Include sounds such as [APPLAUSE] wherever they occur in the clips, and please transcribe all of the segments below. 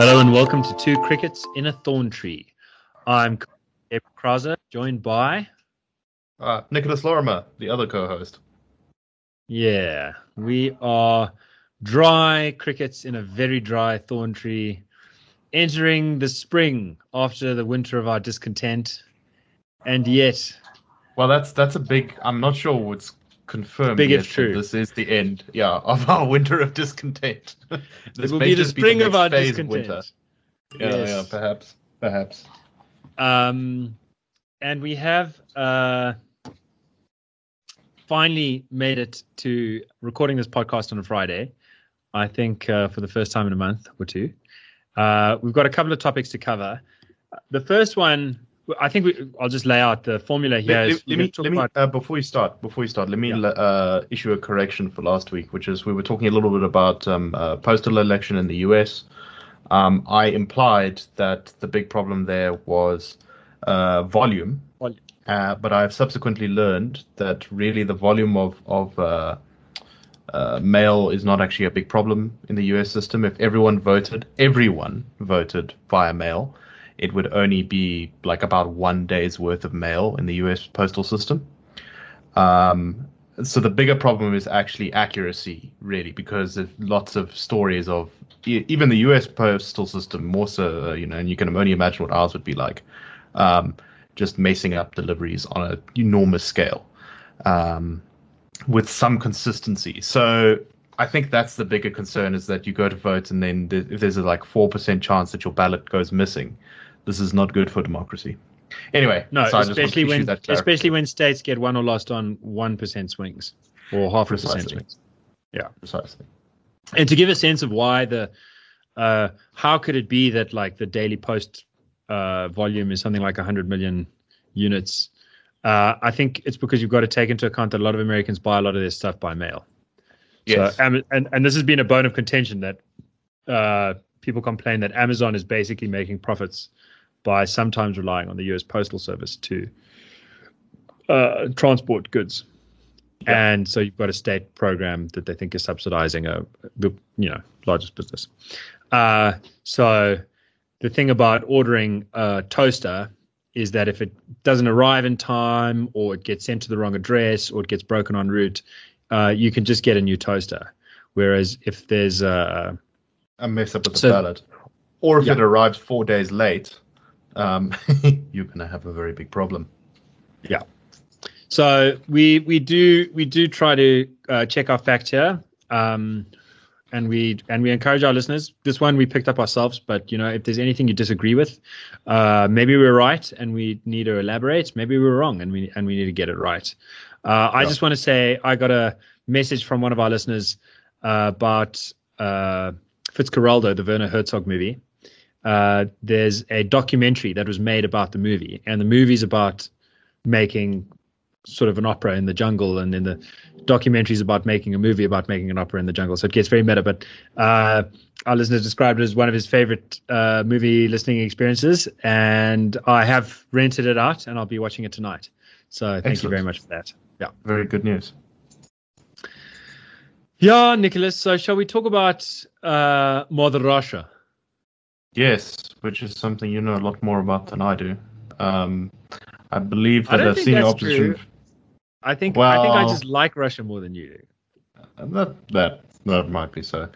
Hello and welcome to Two Crickets in a Thorn Tree. I'm Gabe Krauser, joined by. Uh, Nicholas Lorimer, the other co host. Yeah, we are dry crickets in a very dry thorn tree, entering the spring after the winter of our discontent. And yet. Well, that's that's a big. I'm not sure what's confirmed. Big yet if true. This is the end, yeah, [LAUGHS] of our winter of discontent. [LAUGHS] It this will be the spring the of our discontent. winter. Yeah, Yes. yeah, perhaps, perhaps. Um, and we have uh, finally made it to recording this podcast on a Friday. I think uh, for the first time in a month or two. Uh, we've got a couple of topics to cover. The first one, I think we, I'll just lay out the formula here. Let, let- let me, talk let me about- uh, before you start, before you start, let me Yeah. uh, issue a correction for last week, which is we were talking a little bit about um, uh, postal election in the U.S. Um, I implied that the big problem there was uh, volume, Volume. Uh, but I've subsequently learned that really the volume of of uh, uh, mail is not actually a big problem in the U.S. system. If everyone voted, everyone voted via mail, it would only be like about one day's worth of mail in the U.S. postal system. Um, so the bigger problem is actually accuracy, really, because there's lots of stories of even the U.S. postal system, more so, uh, you know, and you can only imagine what ours would be like, um, just macing up deliveries on an enormous scale, um, with some consistency. So I think that's the bigger concern is that you go to vote and then th- if there's a like four percent chance that your ballot goes missing, this is not good for democracy. Anyway, no, so I just want to especially when especially when states get won or lost on one percent swings or half a percent swings. Yeah. precisely. and to give a sense of why the uh how could it be that like the daily post uh volume is something like 100 million units uh i think it's because you've got to take into account that a lot of americans buy a lot of their stuff by mail Yes. so Am- and and this has been a bone of contention that uh people complain that amazon is basically making profits by sometimes relying on the us postal service to uh transport goods Yeah. and so you've got a state program that they think is subsidizing a the you know largest business. Uh, so the thing about ordering a toaster is that if it doesn't arrive in time, or it gets sent to the wrong address, or it gets broken en route, uh, you can just get a new toaster. Whereas if there's a a mess up with the So- ballot, or if Yeah. it arrives four days late, um, [LAUGHS] you're going to have a very big problem. Yeah. So we we do we do try to uh, check our facts here, um, and we and we encourage our listeners. This one we picked up ourselves, but you know if there's anything you disagree with, uh, maybe we're right and we need to elaborate. Maybe we're wrong and we and we need to get it right. Uh, I Yeah. just want to say I got a message from one of our listeners uh, about uh, Fitzcarraldo, the Werner Herzog movie. Uh, there's a documentary that was made about the movie, and the movie's about making sort of an opera in the jungle, and then the documentary is about making a movie about making an opera in the jungle. So it gets very meta. But uh, our listener described it as one of his favorite uh, movie listening experiences, and I have rented it out, and I'll be watching it tonight. So thank you very much for that. Yeah. Very good news. Yeah, Nicholas. So shall we talk about uh, Mother Russia? Yes, which is something you know a lot more about than I do. Um, I believe I that a think senior opposition. true. I think well, I think I just like Russia more than you do. That that that might be so.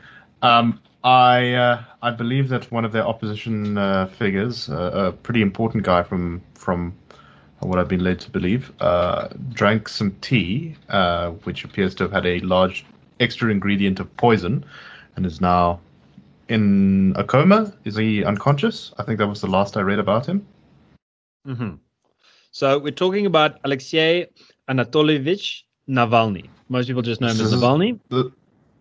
Um, I uh, I believe that one of their opposition uh, figures, uh, a pretty important guy from from what I've been led to believe, uh, drank some tea, uh, which appears to have had a large extra ingredient of poison, and is now in a coma. Is he unconscious? I think that was the last I read about him. hmm So we're talking about Alexei Anatolievich Navalny. Most people just know him This as is- Navalny. The,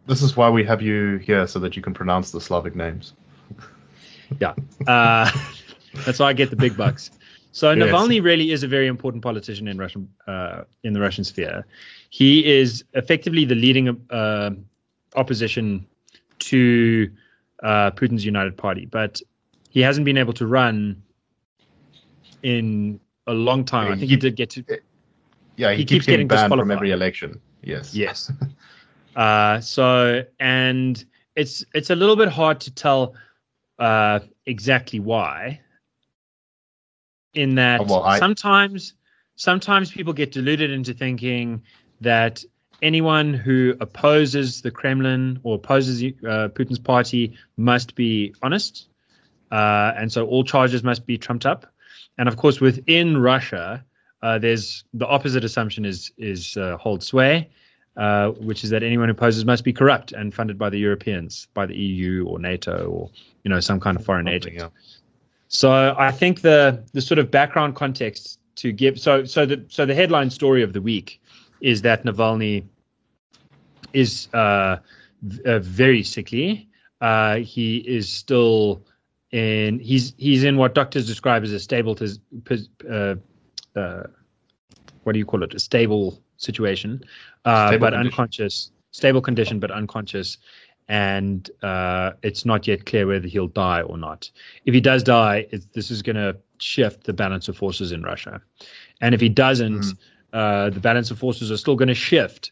this is why we have you here, so that you can pronounce the Slavic names. [LAUGHS] Yeah. Uh, [LAUGHS] that's why I get the big bucks. So Yes. Navalny really is a very important politician in Russian uh, in the Russian sphere. He is effectively the leading uh, opposition to uh, Putin's United Party, but he hasn't been able to run in a long time. I think he- he did get to Yeah, he, He keeps, keeps getting, getting banned from every election. Yes. Yes. [LAUGHS] uh, so and it's it's a little bit hard to tell uh, exactly why. In that Oh, well, I- sometimes sometimes people get deluded into thinking that anyone who opposes the Kremlin or opposes uh, Putin's party must be honest, uh, and so all charges must be trumped up. And of course, within Russia, uh, there's the opposite assumption is is uh, hold sway, uh, which is that anyone who opposes must be corrupt and funded by the Europeans, by the EU or NATO or you know some kind of foreign agent. Yeah. So I think the the sort of background context to give so so the so the headline story of the week is that Navalny is uh, uh, very sickly. Uh, he is still in he's he's in what doctors describe as a stable to uh, uh, what do you call it a stable situation, uh, Stable but condition. unconscious stable condition but unconscious and uh, it's not yet clear whether he'll die or not. If he does die, it, this is going to shift the balance of forces in Russia, and if he doesn't, Mhm. Uh, the balance of forces are still going to shift.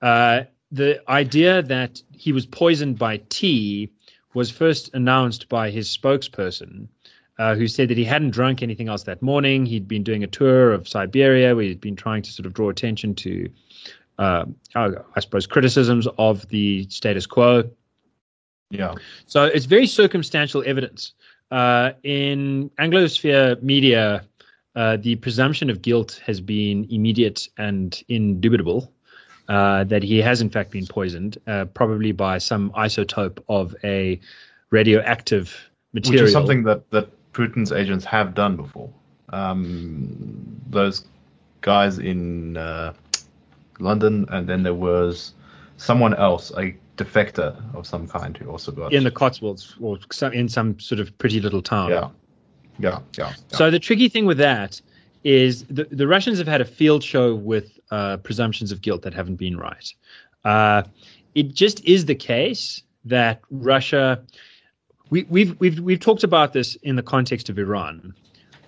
Uh, the idea that he was poisoned by tea was first announced by his spokesperson, uh, who said that he hadn't drunk anything else that morning. He'd been doing a tour of Siberia where he'd been trying to sort of draw attention to, uh, I suppose, criticisms of the status quo. Yeah. So it's very circumstantial evidence. Uh, in Anglosphere media, uh, the presumption of guilt has been immediate and indubitable. Uh, that he has in fact been poisoned, uh, probably by some isotope of a radioactive material. Which is something that, that Putin's agents have done before. Um, those guys in uh, London, and then there was someone else, a defector of some kind, who also got in the Cotswolds or some, in some sort of pretty little town. yeah, yeah, yeah. So the tricky thing with that is the, the Russians have had a field show with uh, presumptions of guilt that haven't been right. Uh, it just is the case that Russia. We, we've we've we've talked about this in the context of Iran,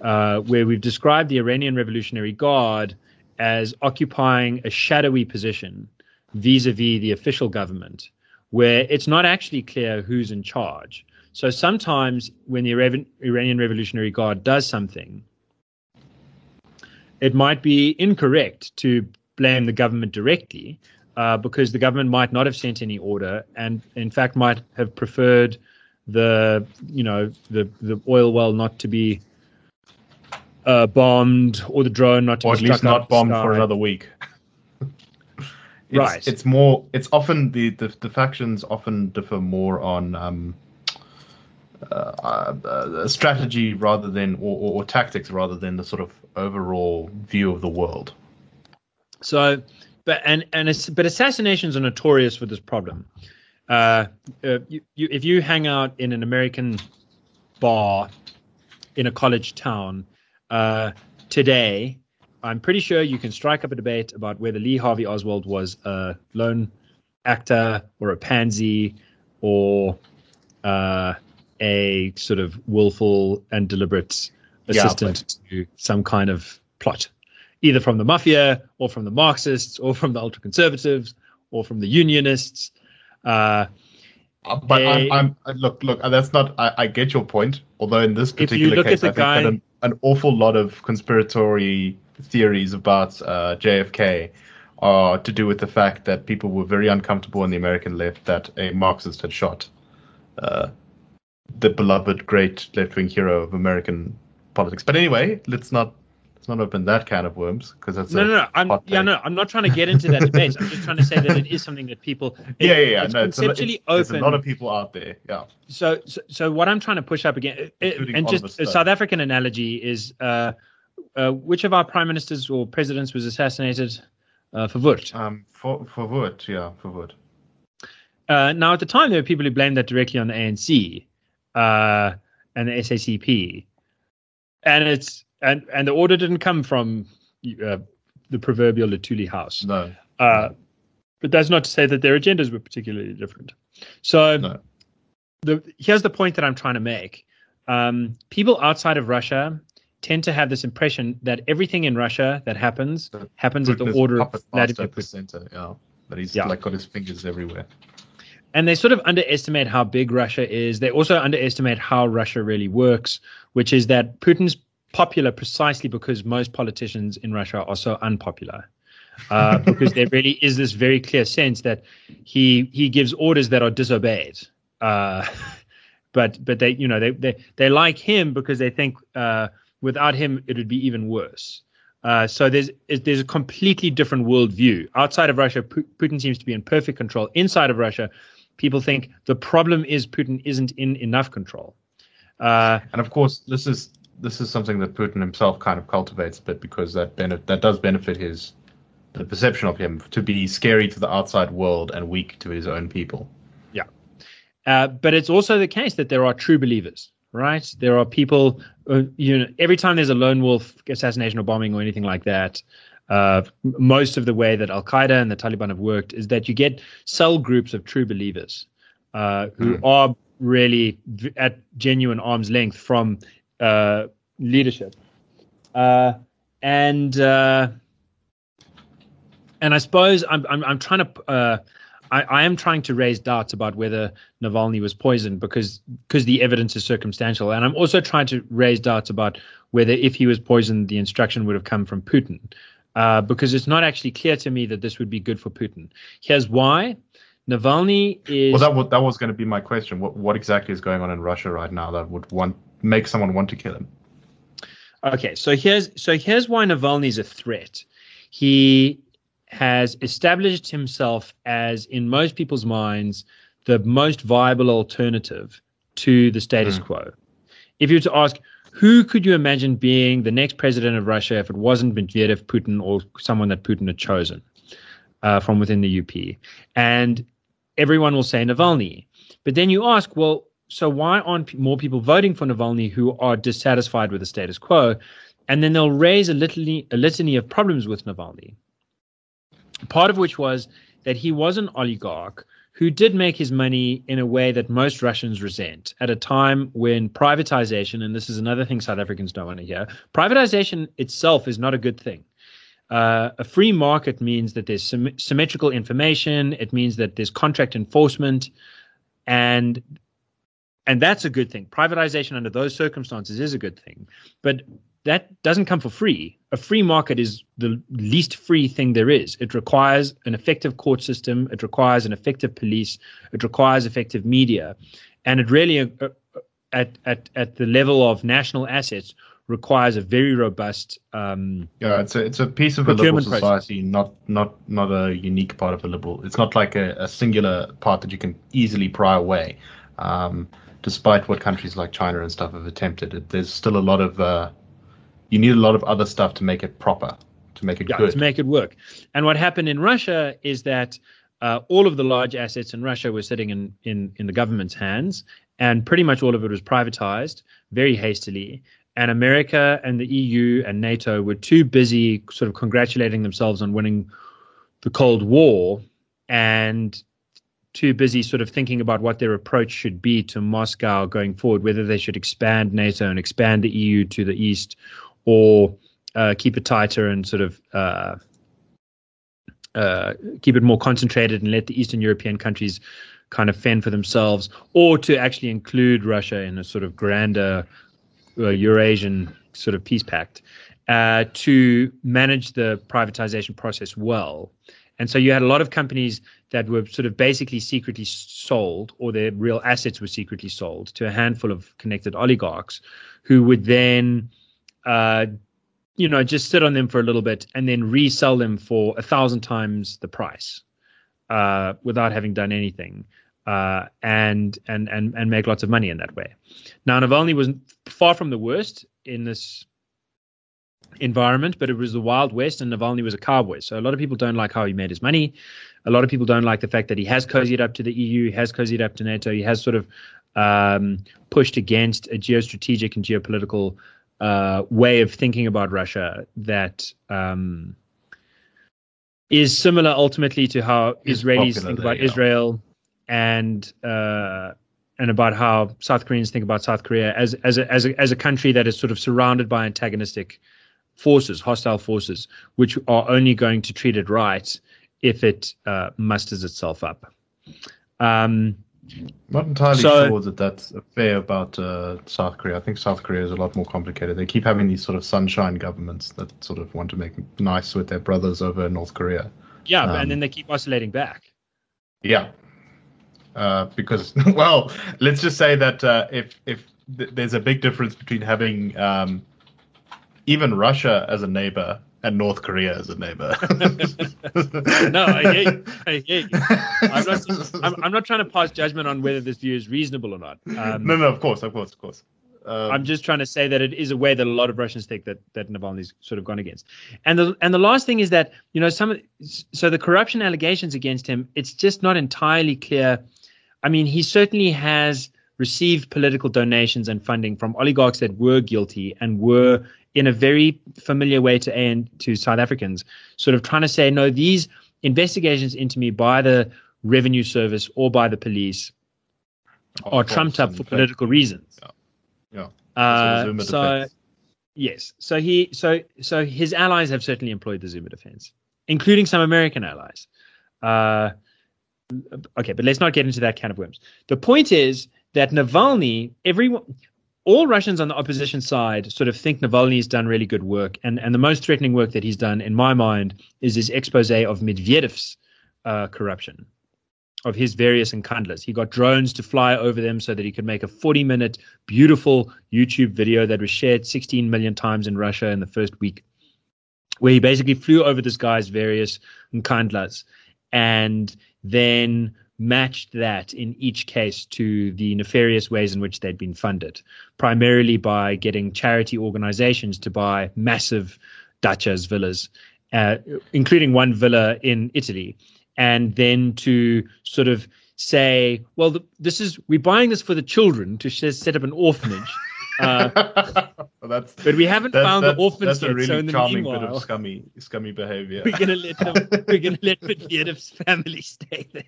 uh, where we've described the Iranian Revolutionary Guard as occupying a shadowy position vis-a-vis the official government, where it's not actually clear who's in charge. So sometimes when the Ira- Iranian Revolutionary Guard does something, it might be incorrect to blame the government directly uh, because the government might not have sent any order and in fact might have preferred the you know the the oil well not to be uh, bombed or the drone not to or be at least not bombed for another week. [LAUGHS] It's, Right. It's more. It's often the, the the factions often differ more on um, strategy rather than or, or, tactics rather than the sort of overall view of the world. So, but and and but assassinations are notorious for this problem. Uh, uh, you, you, if you hang out in an American bar in a college town uh, today, I'm pretty sure you can strike up a debate about whether Lee Harvey Oswald was a lone actor or a pansy or uh, a sort of willful and deliberate Yeah, assistant to some kind of plot, either from the mafia or from the Marxists or from the ultra conservatives or from the unionists. Uh, Uh, But Hey. I'm, I'm look look. uh, That's not. I, I get your point. Although in this particular case, I think that guy- an, an awful lot of conspiratory theories about uh, JFK are to do with the fact that people were very uncomfortable in the American left that a Marxist had shot uh, the beloved great left-wing hero of American politics. But anyway, let's not let's not open that can of worms because that's no, no, no. I'm yeah, no. I'm not trying to get into that debate. I'm just trying to say that it is something that people. it- [LAUGHS] Yeah, yeah, yeah. It's no, it's a, lo- conceptually there's open. a lot of people out there. Yeah. so, so, so what I'm trying to push up again, it- and just a South African analogy is, uh, uh, which of our prime ministers or presidents was assassinated uh, Verwoerd? Um, for for Verwoerd, yeah, for Verwoerd. Uh, now, at the time, there were people who blamed that directly on the ANC uh, and the SACP, and it's and and the order didn't come from uh, the proverbial Luthuli house. No, Uh, but that's not to say that their agendas were particularly different. So no. the here's the point that I'm trying to make. Um, people outside of Russia tend to have this impression that everything in Russia that happens That happens at the order of Vladimir at the Putin. center. Yeah, that he's Yeah. like got his fingers everywhere. And they sort of underestimate how big Russia is. They also underestimate how Russia really works, which is that Putin's popular precisely because most politicians in Russia are so unpopular. Uh, [LAUGHS] because there really is this very clear sense that he he gives orders that are disobeyed. Uh, [LAUGHS] but but they you know they they they like him because they think uh, without him it would be even worse. Uh, so there's there's a completely different worldview outside of Russia. Putin seems to be in perfect control. Inside of Russia, people think the problem is Putin isn't in enough control. Uh, and of course, this is this is something that Putin himself kind of cultivates a bit because that benefit that does benefit his the perception of him to be scary to the outside world and weak to his own people. Yeah, uh, but it's also the case that there are true believers, right? There are people. Uh, you know, every time there's a lone wolf assassination or bombing or anything like that. Uh, most of the way that Al Qaeda and the Taliban have worked is that you get cell groups of true believers uh, who mm. are really at genuine arm's length from uh, leadership. Uh, and uh, and I suppose I'm I'm, I'm trying to uh, I, I am trying to raise doubts about whether Navalny was poisoned because because the evidence is circumstantial, and I'm also trying to raise doubts about whether if he was poisoned, the instruction would have come from Putin, uh, because it's not actually clear to me that this would be good for Putin. Here's why: Navalny is. Well, that was, that was going to be my question. What what exactly is going on in Russia right now that would want make someone want to kill him? Okay, so here's so here's why Navalny is a threat. He has established himself as, in most people's minds, the most viable alternative to the status mm. quo. If you were to ask, who could you imagine being the next president of Russia if it wasn't Medvedev, Putin, or someone that Putin had chosen uh, from within the UP? And everyone will say Navalny. But then you ask, well, so why aren't more people voting for Navalny who are dissatisfied with the status quo? And then they'll raise a litany, a litany of problems with Navalny. Part of which was that he was an oligarch who did make his money in a way that most Russians resent at a time when privatization, and this is another thing South Africans don't want to hear, privatization itself is not a good thing. Uh, a free market means that there's sym- symmetrical information. It means that there's contract enforcement, and and that's a good thing. Privatization under those circumstances is a good thing, but that doesn't come for free. A free market is the least free thing there is. It requires an effective court system. It requires an effective police. It requires effective media, and it really, uh, uh at at at the level of national assets, requires a very robust. Um, yeah, it's a it's a piece of a liberal society, process. not not not a unique part of a liberal. It's not like a, a singular part that you can easily pry away. Um, despite what countries like China and stuff have attempted, it, there's still a lot of uh, you need a lot of other stuff to make it proper, to make it yeah, good, to make it work. And what happened in Russia is that uh, all of the large assets in Russia were sitting in, in in the government's hands, and pretty much all of it was privatized very hastily. And America and the EU and NATO were too busy sort of congratulating themselves on winning the Cold War and too busy sort of thinking about what their approach should be to Moscow going forward, whether they should expand NATO and expand the EU to the east or uh, keep it tighter and sort of uh, uh, keep it more concentrated and let the Eastern European countries kind of fend for themselves, or to actually include Russia in a sort of grander uh, Eurasian sort of peace pact uh, to manage the privatization process well. And so you had a lot of companies that were sort of basically secretly sold, or their real assets were secretly sold to a handful of connected oligarchs who would then uh, you know, just sit on them for a little bit and then resell them for a thousand times the price uh, without having done anything. Uh, and and and and make lots of money in that way. Now Navalny was far from the worst in this environment, but it was the Wild West, and Navalny was a cowboy. So a lot of people don't like how he made his money. A lot of people don't like the fact that he has cozied up to the EU, he has cozied up to NATO, he has sort of um, pushed against a geostrategic and geopolitical uh, way of thinking about Russia that um, is similar ultimately to how is Israelis think about Israel and uh, and about how South Koreans think about South Korea as as a, as a, as a country that is sort of surrounded by antagonistic forces, hostile forces, which are only going to treat it right if it uh, musters itself up. Um, Not entirely So- sure that that's fair about uh, South Korea. I think South Korea is a lot more complicated. They keep having these sort of sunshine governments that sort of want to make nice with their brothers over North Korea. yeah, Um, and then they keep isolating back. Yeah. Uh, because [LAUGHS] well, let's just say that uh, if if th- there's a big difference between having um, even Russia as a neighbor and North Korea as a neighbor. [LAUGHS] No, I hear you. I hear you. I'm not, I'm, I'm not trying to pass judgment on whether this view is reasonable or not. Um, no, no, of course, of course, of course. Um, I'm just trying to say that it is a way that a lot of Russians think that that Navalny's sort of gone against. And the and the last thing is that you know some so the corruption allegations against him, it's just not entirely clear. I mean, he certainly has received political donations and funding from oligarchs that were guilty and were in a very familiar way to and to South Africans, sort of trying to say no, these investigations into me by the revenue service or by the police of are trumped up for political reasons. Yeah. Uh, so defense. yes, so he so so his allies have certainly employed the Zuma defense, including some American allies. Uh, okay, but let's not get into that can of worms. The point is that Navalny, everyone, all Russians on the opposition side sort of think Navalny's done really good work, and and the most threatening work that he's done, in my mind, is his expose of Medvedev's uh, corruption of his various encandlas. He got drones to fly over them so that he could make a 40 minute beautiful YouTube video that was shared 16 million times in Russia in the first week, where he basically flew over this guy's various encandlas and then matched that in each case to the nefarious ways in which they'd been funded, primarily by getting charity organizations to buy massive dachas, villas, uh, including one villa in Italy, and then to sort of say, well, th- this is we're buying this for the children to sh- set up an orphanage. Uh, [LAUGHS] that's but we haven't found the orphans that's yet. a really so in the charming bit meanwhile, of scummy scummy behavior. we're gonna let them, [LAUGHS] we're gonna let Medvedev's family stay there.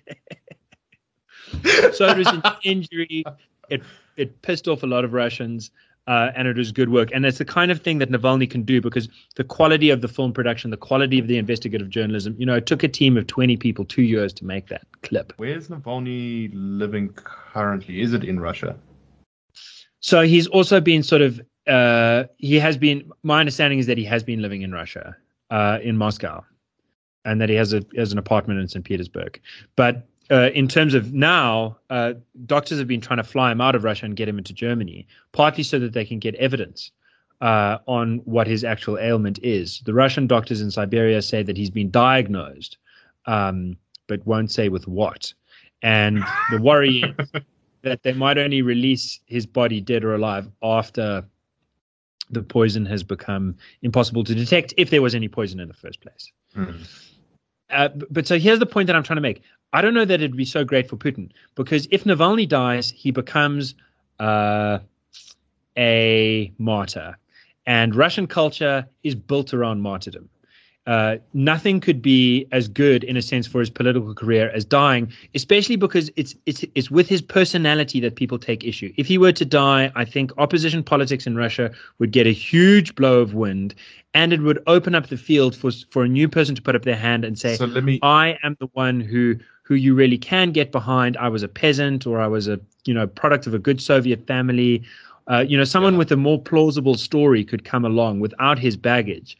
[LAUGHS] so it was an injury. It it pissed off a lot of Russians, uh, and it was good work. And it's the kind of thing that Navalny can do because the quality of the film production, the quality of the investigative journalism. You know, it took a team of twenty people two years to make that clip. Where's Navalny living currently? Is it in Russia? So he's also been sort of uh, he has been. My understanding is that he has been living in Russia, uh, in Moscow, and that he has a has an apartment in St. Petersburg. But uh, in terms of now, uh, doctors have been trying to fly him out of Russia and get him into Germany, partly so that they can get evidence uh, on what his actual ailment is. The Russian doctors in Siberia say that he's been diagnosed, um, but won't say with what. And the worry is [LAUGHS] that they might only release his body dead or alive after the poison has become impossible to detect, if there was any poison in the first place. Hmm. Uh, but so here's the point that I'm trying to make. I don't know that it'd be so great for Putin because if Navalny dies, he becomes uh, a martyr, and Russian culture is built around martyrdom. Uh, nothing could be as good in a sense for his political career as dying, especially because it's it's it's with his personality that people take issue. If he were to die, I think opposition politics in Russia would get a huge blow of wind, and it would open up the field for for a new person to put up their hand and say, So let me I am the one who who you really can get behind. I was a peasant, or I was a you know product of a good Soviet family. Uh, you know, someone Yeah. with a more plausible story could come along without his baggage.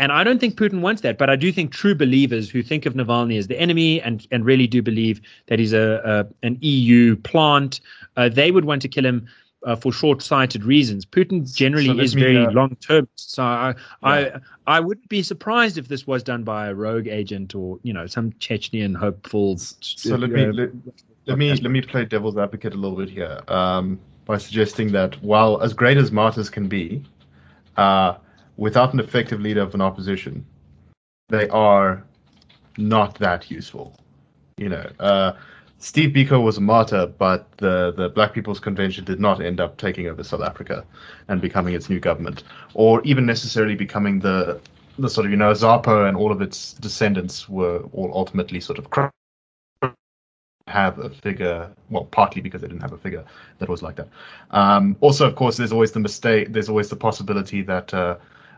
And I don't think Putin wants that, but I do think true believers who think of Navalny as the enemy and and really do believe that he's a, a an EU plant, uh, they would want to kill him uh, for short-sighted reasons. Putin generally So is me, very uh, long-term, so I, Yeah. I I wouldn't be surprised if this was done by a rogue agent or you know some Chechnyan hopeful. So let me uh, let, let me let me play devil's advocate a little bit here um, by suggesting that while as great as martyrs can be, uh, without an effective leader of an opposition, they are not that useful. You know, uh, Steve Biko was a martyr, but the the Black People's Convention did not end up taking over South Africa and becoming its new government, or even necessarily becoming the the sort of you know AZAPO and all of its descendants were all ultimately sort of. Have a figure well partly because they didn't have a figure that was like that um, also of course there's always the mistake there's always the possibility that uh,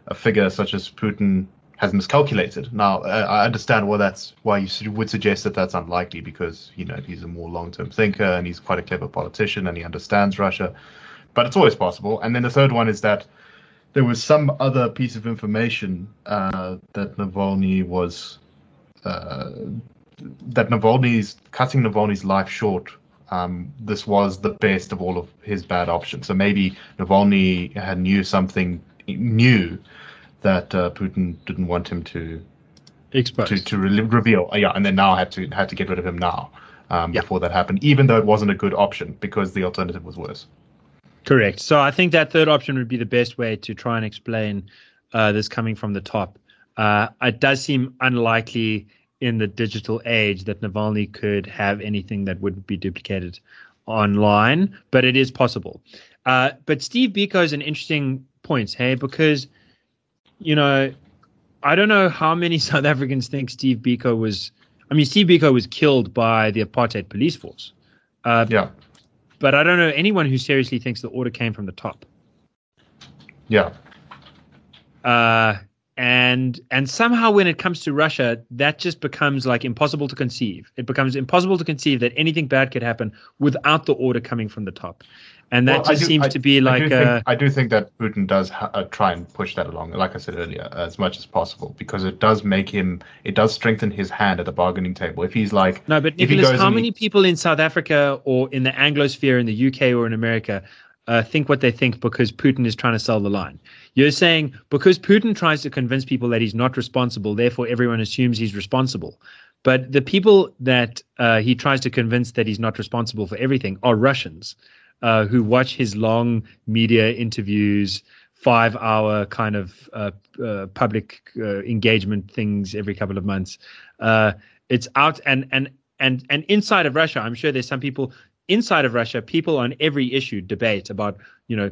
a figure such as putin has miscalculated. Now, I understand why that's why you would suggest that that's unlikely because you know he's a more long-term thinker and he's quite a clever politician and he understands Russia, but it's always possible. And then the third one is that there was some other piece of information uh, that Navalny was uh, that Navalny's cutting Navalny's life short. Um, this was the best of all of his bad options. So maybe Navalny had knew something new that uh, Putin didn't want him to expose to, to re- reveal. Uh, yeah, and then now had to had to get rid of him now um, yeah. before that happened, even though it wasn't a good option because the alternative was worse. Correct. So I think that third option would be the best way to try and explain uh, this coming from the top. Uh, it does seem unlikely in the digital age that Navalny could have anything that would be duplicated online, but it is possible. Uh, but Steve Biko is an interesting point, hey, because you know, I don't know how many [LAUGHS] South Africans think Steve Biko was. I mean, Steve Biko was killed by the apartheid police force. Uh, yeah. But I don't know anyone who seriously thinks the order came from the top. Yeah. Uh, and and somehow when it comes to Russia, that just becomes like impossible to conceive. It becomes impossible to conceive that anything bad could happen without the order coming from the top and that well, just do, seems I, to be like I do, think, I do think that Putin does ha- uh, try and push that along, like I said earlier, as much as possible, because it does make him, it does strengthen his hand at the bargaining table. If he's like, no, but Nicholas, how many he... people in South Africa or in the Anglosphere in the UK or in America uh, think what they think because Putin is trying to sell the line? You're saying because Putin tries to convince people that he's not responsible, therefore everyone assumes he's responsible. But the people that uh, he tries to convince that he's not responsible for everything are Russians uh, who watch his long media interviews, five hour kind of uh, uh, public uh, engagement things every couple of months. Uh, it's out and and and and inside of Russia, I'm sure there's some people inside of Russia, people on every issue debate about you know.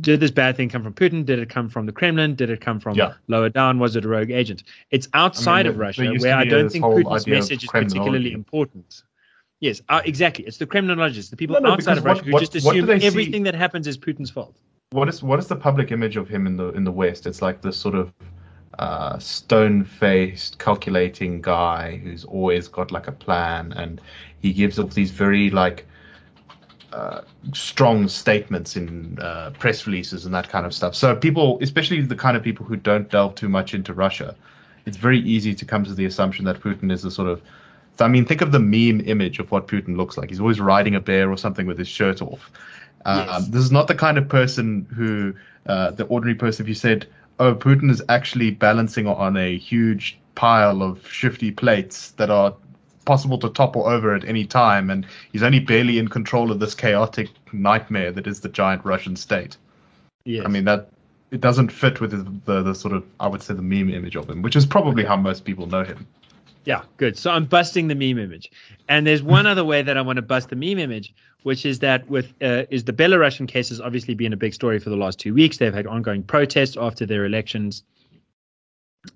Did this bad thing come from Putin? Did it come from the Kremlin? Did it come from yeah. lower down? Was it a rogue agent? It's outside I mean, of Russia where I don't think Putin's message is particularly important. Yes, uh, exactly. It's the Kremlinologists, the people no, no, outside of Russia what, who just assume everything see? that happens is Putin's fault. What is what is the public image of him in the in the West? It's like this sort of uh, stone-faced, calculating guy who's always got like a plan, and he gives off these very like uh, strong statements in uh, press releases and that kind of stuff. So people, especially the kind of people who don't delve too much into Russia, it's very easy to come to the assumption that Putin is a sort of I mean, think of the meme image of what Putin looks like. He's always riding a bear or something with his shirt off. Um, yes. This is not the kind of person who, uh, the ordinary person, if you said, oh, Putin is actually balancing on a huge pile of shifty plates that are possible to topple over at any time, and he's only barely in control of this chaotic nightmare that is the giant Russian state. Yes. I mean, that it doesn't fit with the, the, the sort of, I would say, the meme image of him, which is probably how most people know him. Yeah, good. So I'm busting the meme image, and there's one other way that I want to bust the meme image, which is that with uh, is the Belarusian case has obviously been a big story for the last two weeks. They've had ongoing protests after their elections,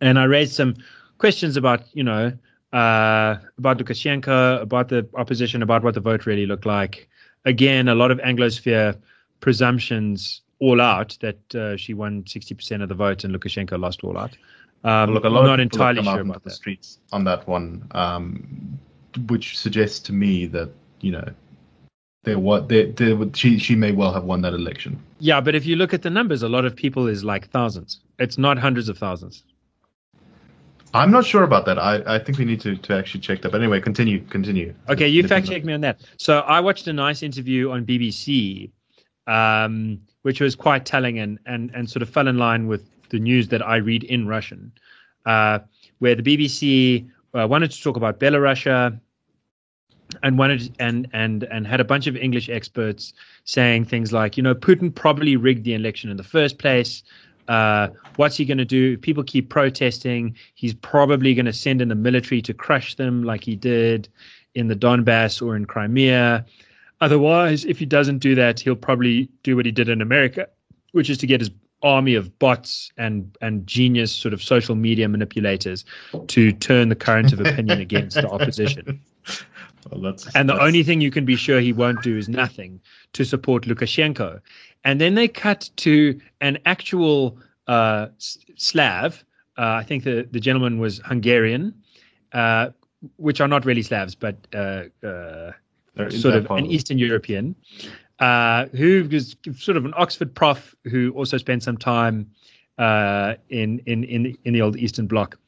and I raised some questions about you know uh, about Lukashenko, about the opposition, about what the vote really looked like. Again, a lot of Anglosphere presumptions all out that uh, she won 60% of the vote and Lukashenko lost all out. Um, Look, a lot not of people entirely sure out the that. streets on that one, um, which suggests to me that you know there what there, there she she may well have won that election. Yeah, but if you look at the numbers, a lot of people is like thousands. It's not hundreds of thousands. I'm not sure about that. I, I think we need to, to actually check that. But anyway, continue, continue. Okay, you fact check me on that. So I watched a nice interview on BBC, um, which was quite telling and, and, and sort of fell in line with the news that I read in Russian, uh, where the BBC uh, wanted to talk about Belarus and wanted and and and had a bunch of English experts saying things like, you know, Putin probably rigged the election in the first place. Uh, what's he going to do? People keep protesting, he's probably going to send in the military to crush them, like he did in the Donbass or in Crimea. Otherwise, if he doesn't do that, he'll probably do what he did in America, which is to get his army of bots and and genius sort of social media manipulators to turn the current of opinion against the opposition. [LAUGHS] Well, and the that's... only thing you can be sure he won't do is nothing to support Lukashenko. And then they cut to an actual uh, Slav Uh, I think the, the gentleman was Hungarian, uh, which are not really Slavs, but uh, uh, sort of an Eastern European, uh, who was sort of an Oxford prof who also spent some time uh, in in in the, in the old Eastern Bloc.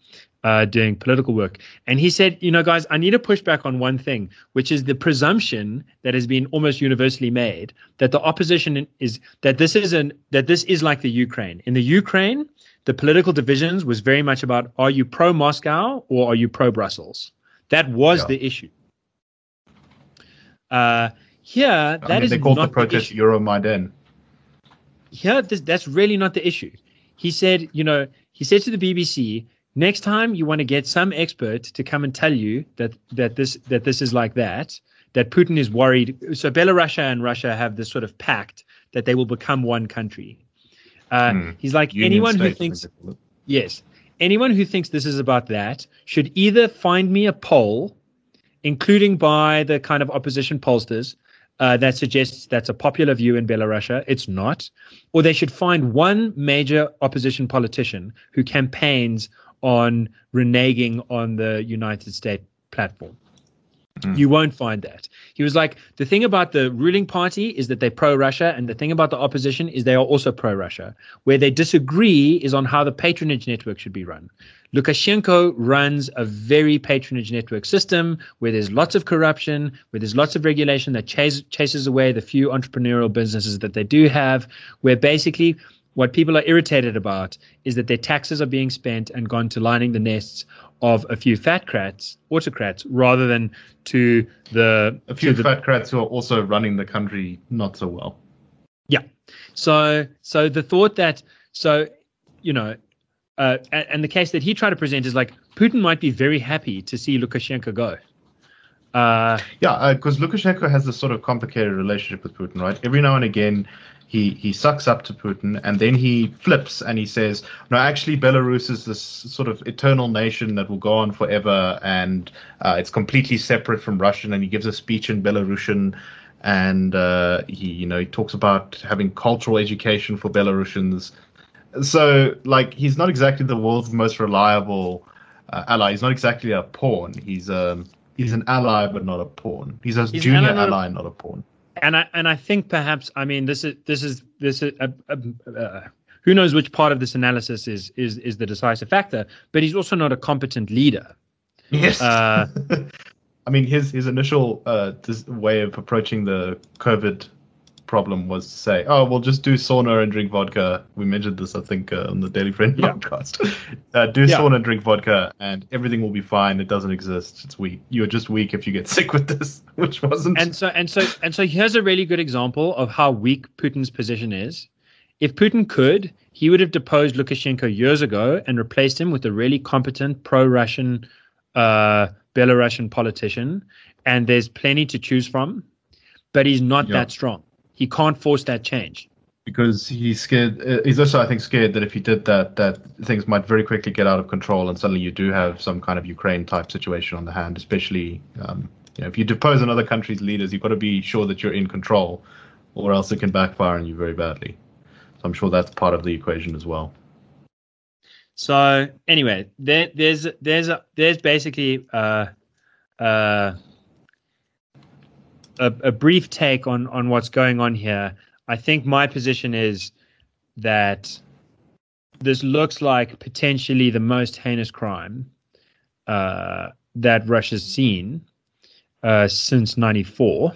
Uh, doing political work. And he said, you know, guys, I need to push back on one thing, which is the presumption that has been almost universally made that the opposition is that this is an that this is like the Ukraine. In the Ukraine, the political divisions was very much about are you pro Moscow or are you pro Brussels? That was yeah. the issue. Uh, here, that I mean, is they called the protest the Euromaidan. Here, this, that's really not the issue. He said, you know, he said to the BBC, next time you want to get some expert to come and tell you that that this that this is like that, that Putin is worried. So Belarus and Russia have this sort of pact that they will become one country. Uh, hmm. He's like Union anyone who thinks yes, anyone who thinks this is about that should either find me a poll, including by the kind of opposition pollsters. Uh, that suggests that's a popular view in Belarus. It's not. Or they should find one major opposition politician who campaigns on reneging on the Union State platform. Mm. You won't find that. He was like, the thing about the ruling party is that they're pro Russia, and the thing about the opposition is they are also pro Russia. Where they disagree is on how the patronage network should be run. Lukashenko runs a very patronage network system where there's lots of corruption, where there's lots of regulation that chase, chases away the few entrepreneurial businesses that they do have, where basically what people are irritated about is that their taxes are being spent and gone to lining the nests of a few fat crats, autocrats, rather than to the a few the, fat crats who are also running the country not so well. Yeah. So so the thought that so you know uh, and, the case that he tried to present is like Putin might be very happy to see Lukashenko go. Uh, yeah, because uh, Lukashenko has this sort of complicated relationship with Putin, right? Every now and again, he he sucks up to Putin, and then he flips and he says, "No, actually, Belarus is this sort of eternal nation that will go on forever, and uh, it's completely separate from Russian." And he gives a speech in Belarusian, and uh, he you know he talks about having cultural education for Belarusians. So like he's not exactly the world's most reliable uh, ally. He's not exactly a pawn. He's um he's an ally, but not a pawn. He's a he's junior ally, not a pawn and I and I think perhaps I mean this is this is this is a, a, uh, who knows which part of this analysis is is is the decisive factor, but he's also not a competent leader. Yes. Uh, [LAUGHS] I mean, his his initial uh, way of approaching the COVID problem was to say, oh, we'll just do sauna and drink vodka. We mentioned this, I think, uh, on the Daily Friend yeah. podcast. [LAUGHS] Uh, do yeah. sauna and drink vodka, and everything will be fine. It doesn't exist. It's weak. You're just weak if you get [LAUGHS] sick with this, which wasn't. And so, and so, and so, here's a really good example of how weak Putin's position is. If Putin could, he would have deposed Lukashenko years ago and replaced him with a really competent pro-Russian, uh, Belarusian politician. And there's plenty to choose from, but he's not yeah. that strong. He can't force that change because he's scared. Uh, he's also, I think, scared that if he did that, that things might very quickly get out of control, and suddenly you do have some kind of Ukraine type situation on the hand. Especially, um, you know, if you depose another country's leaders, you've got to be sure that you're in control, or else it can backfire on you very badly. So I'm sure that's part of the equation as well. So anyway, there, there's there's a, there's basically uh, uh, a, a brief take on on what's going on here. I think my position is that this looks like potentially the most heinous crime uh, that Russia's seen uh, since '94.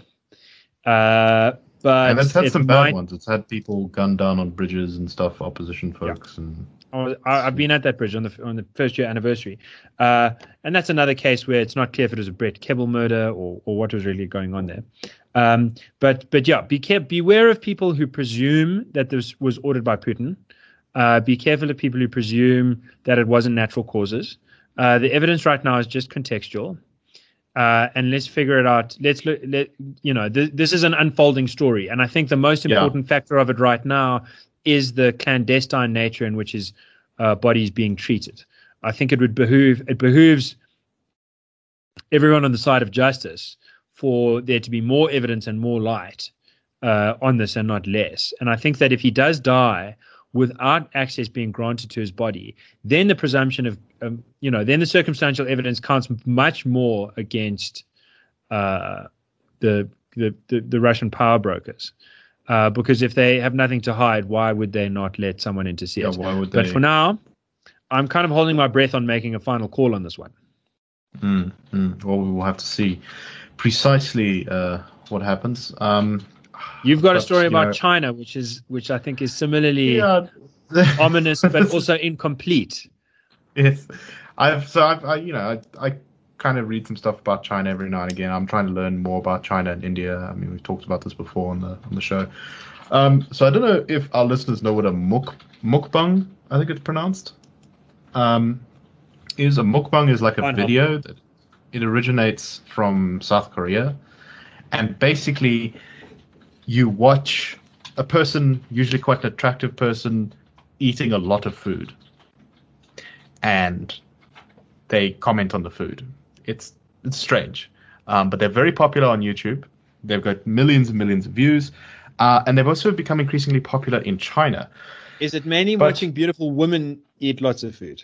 Uh, but and it's had some bad might... ones. It's had people gunned down on bridges and stuff, opposition folks, yeah. and I have been at that bridge on the on the first year anniversary, uh, and that's another case where it's not clear if it was a Brett Kebble murder or, or what was really going on there. Um, but but yeah, be care- beware of people who presume that this was ordered by Putin. Uh, be careful of people who presume that it wasn't natural causes. Uh, the evidence right now is just contextual, uh, and let's figure it out. Let's look. Let, you know, th- this is an unfolding story, and I think the most important yeah. factor of it right now is the clandestine nature in which his uh, body is being treated. I think it would behoove it behooves everyone on the side of justice for there to be more evidence and more light uh, on this and not less. And I think that if he does die without access being granted to his body, then the presumption of, um, you know, then the circumstantial evidence counts much more against uh, the, the, the the Russian power brokers. Uh, because if they have nothing to hide, why would they not let someone in to see Yeah, it? why would But for now, I'm kind of holding my breath on making a final call on this one. Mm, mm. Well, we will have to see precisely uh, what happens. Um, You've got a story about know- China, which is which I think is similarly Yeah. [LAUGHS] ominous, but also incomplete. Yes, I've so I've I, you know I, I kind of read some stuff about China every now and again. I'm trying to learn more about China and India. I mean, we've talked about this before on the on the show. Um, so I don't know if our listeners know what a muk mukbang I think it's pronounced. Um, is a mukbang is like a Fine, video that it originates from South Korea, and basically you watch a person, usually quite an attractive person, eating a lot of food and they comment on the food. It's it's strange, um, but they're very popular on YouTube. They've got millions and millions of views, uh, and they've also become increasingly popular in China. Is it mainly But- watching beautiful women eat lots of food,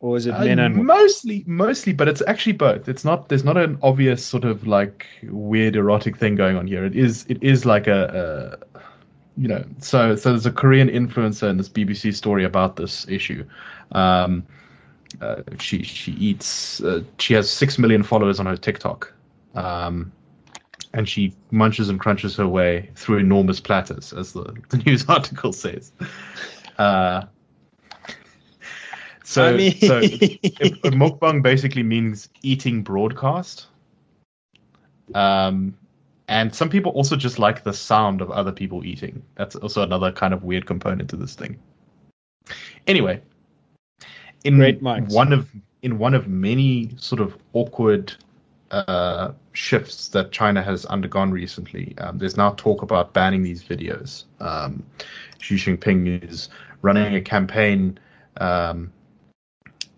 or is it Uh, men and mostly, mostly, but it's actually both. It's not. There's not an obvious sort of like weird erotic thing going on here. It is. It is like a. a you know, so so there's a Korean influencer in this BBC story about this issue. Um, uh, she she eats. Uh, she has six million followers on her TikTok, um, and she munches and crunches her way through enormous platters, as the, [LAUGHS] the news article says. Uh, so I mean- so a, a mukbang basically means eating broadcast. Um, and some people also just like the sound of other people eating. That's also another kind of weird component to this thing. Anyway, in Great one of in one of many sort of awkward uh, shifts that China has undergone recently, um, there's now talk about banning these videos. Um, Xi Jinping is running a campaign um,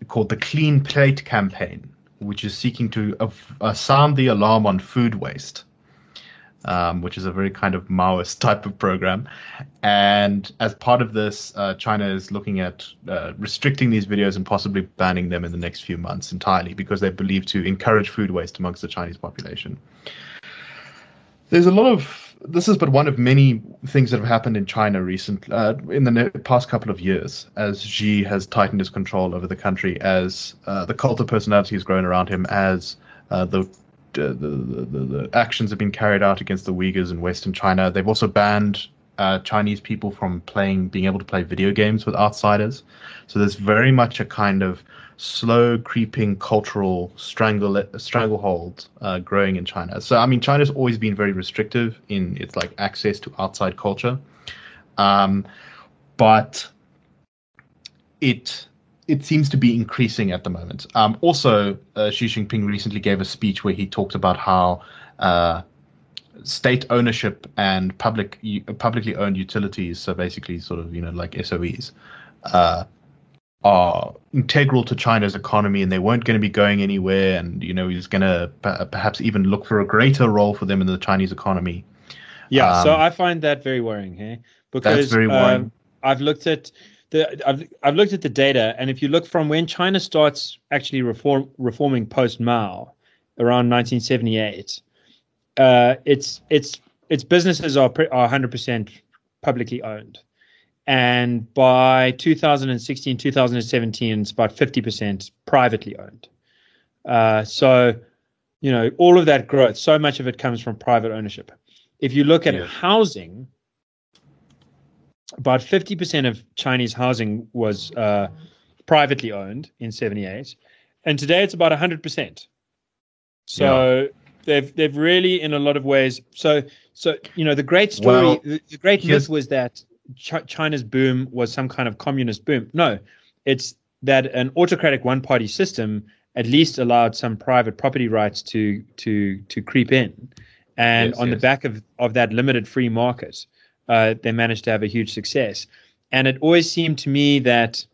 called the Clean Plate Campaign, which is seeking to uh, sound the alarm on food waste, um, which is a very kind of Maoist [LAUGHS] type of program. And as part of this, uh, China is looking at uh, restricting these videos and possibly banning them in the next few months entirely because they believe to encourage food waste amongst the Chinese population. There's a lot of this is but one of many things that have happened in China recently, uh, in the past couple of years as Xi has tightened his control over the country, as uh, the cult of personality has grown around him, as uh, the, the, the, the the actions have been carried out against the Uyghurs in Western China. They've also banned uh, Chinese people from playing, being able to play video games with outsiders. So there's very much a kind of slow creeping cultural strangle stranglehold uh, growing in China. So I mean, China's always been very restrictive in its like access to outside culture, um, but it it seems to be increasing at the moment. Um, also, uh, Xi Jinping recently gave a speech where he talked about how uh, state ownership and public publicly owned utilities, so basically sort of you know like SOEs, uh, are integral to China's economy, and they weren't going to be going anywhere. And you know he's going to p- perhaps even look for a greater role for them in the Chinese economy. Yeah, so Um, I find that very worrying, hey? Because very worrying. um, I've looked at the I've I've looked at the data, and if you look from when China starts actually reform reforming post Mao, around 1978, uh, its its its businesses are are 100% publicly owned, and by 2016 2017, it's about 50% privately owned. Uh, so, you know, all of that growth, so much of it comes from private ownership. If you look at Yeah. housing, about 50% of Chinese housing was uh, privately owned in 78. And today it's about 100%. So they've they've really in a lot of ways so so you know the great story Well, the, the great myth was that Ch- China's boom was some kind of communist boom. No, it's that an autocratic one party system at least allowed some private property rights to to to creep in. And Yes, on the back of, of that limited free market, uh, they managed to have a huge success. And it always seemed to me that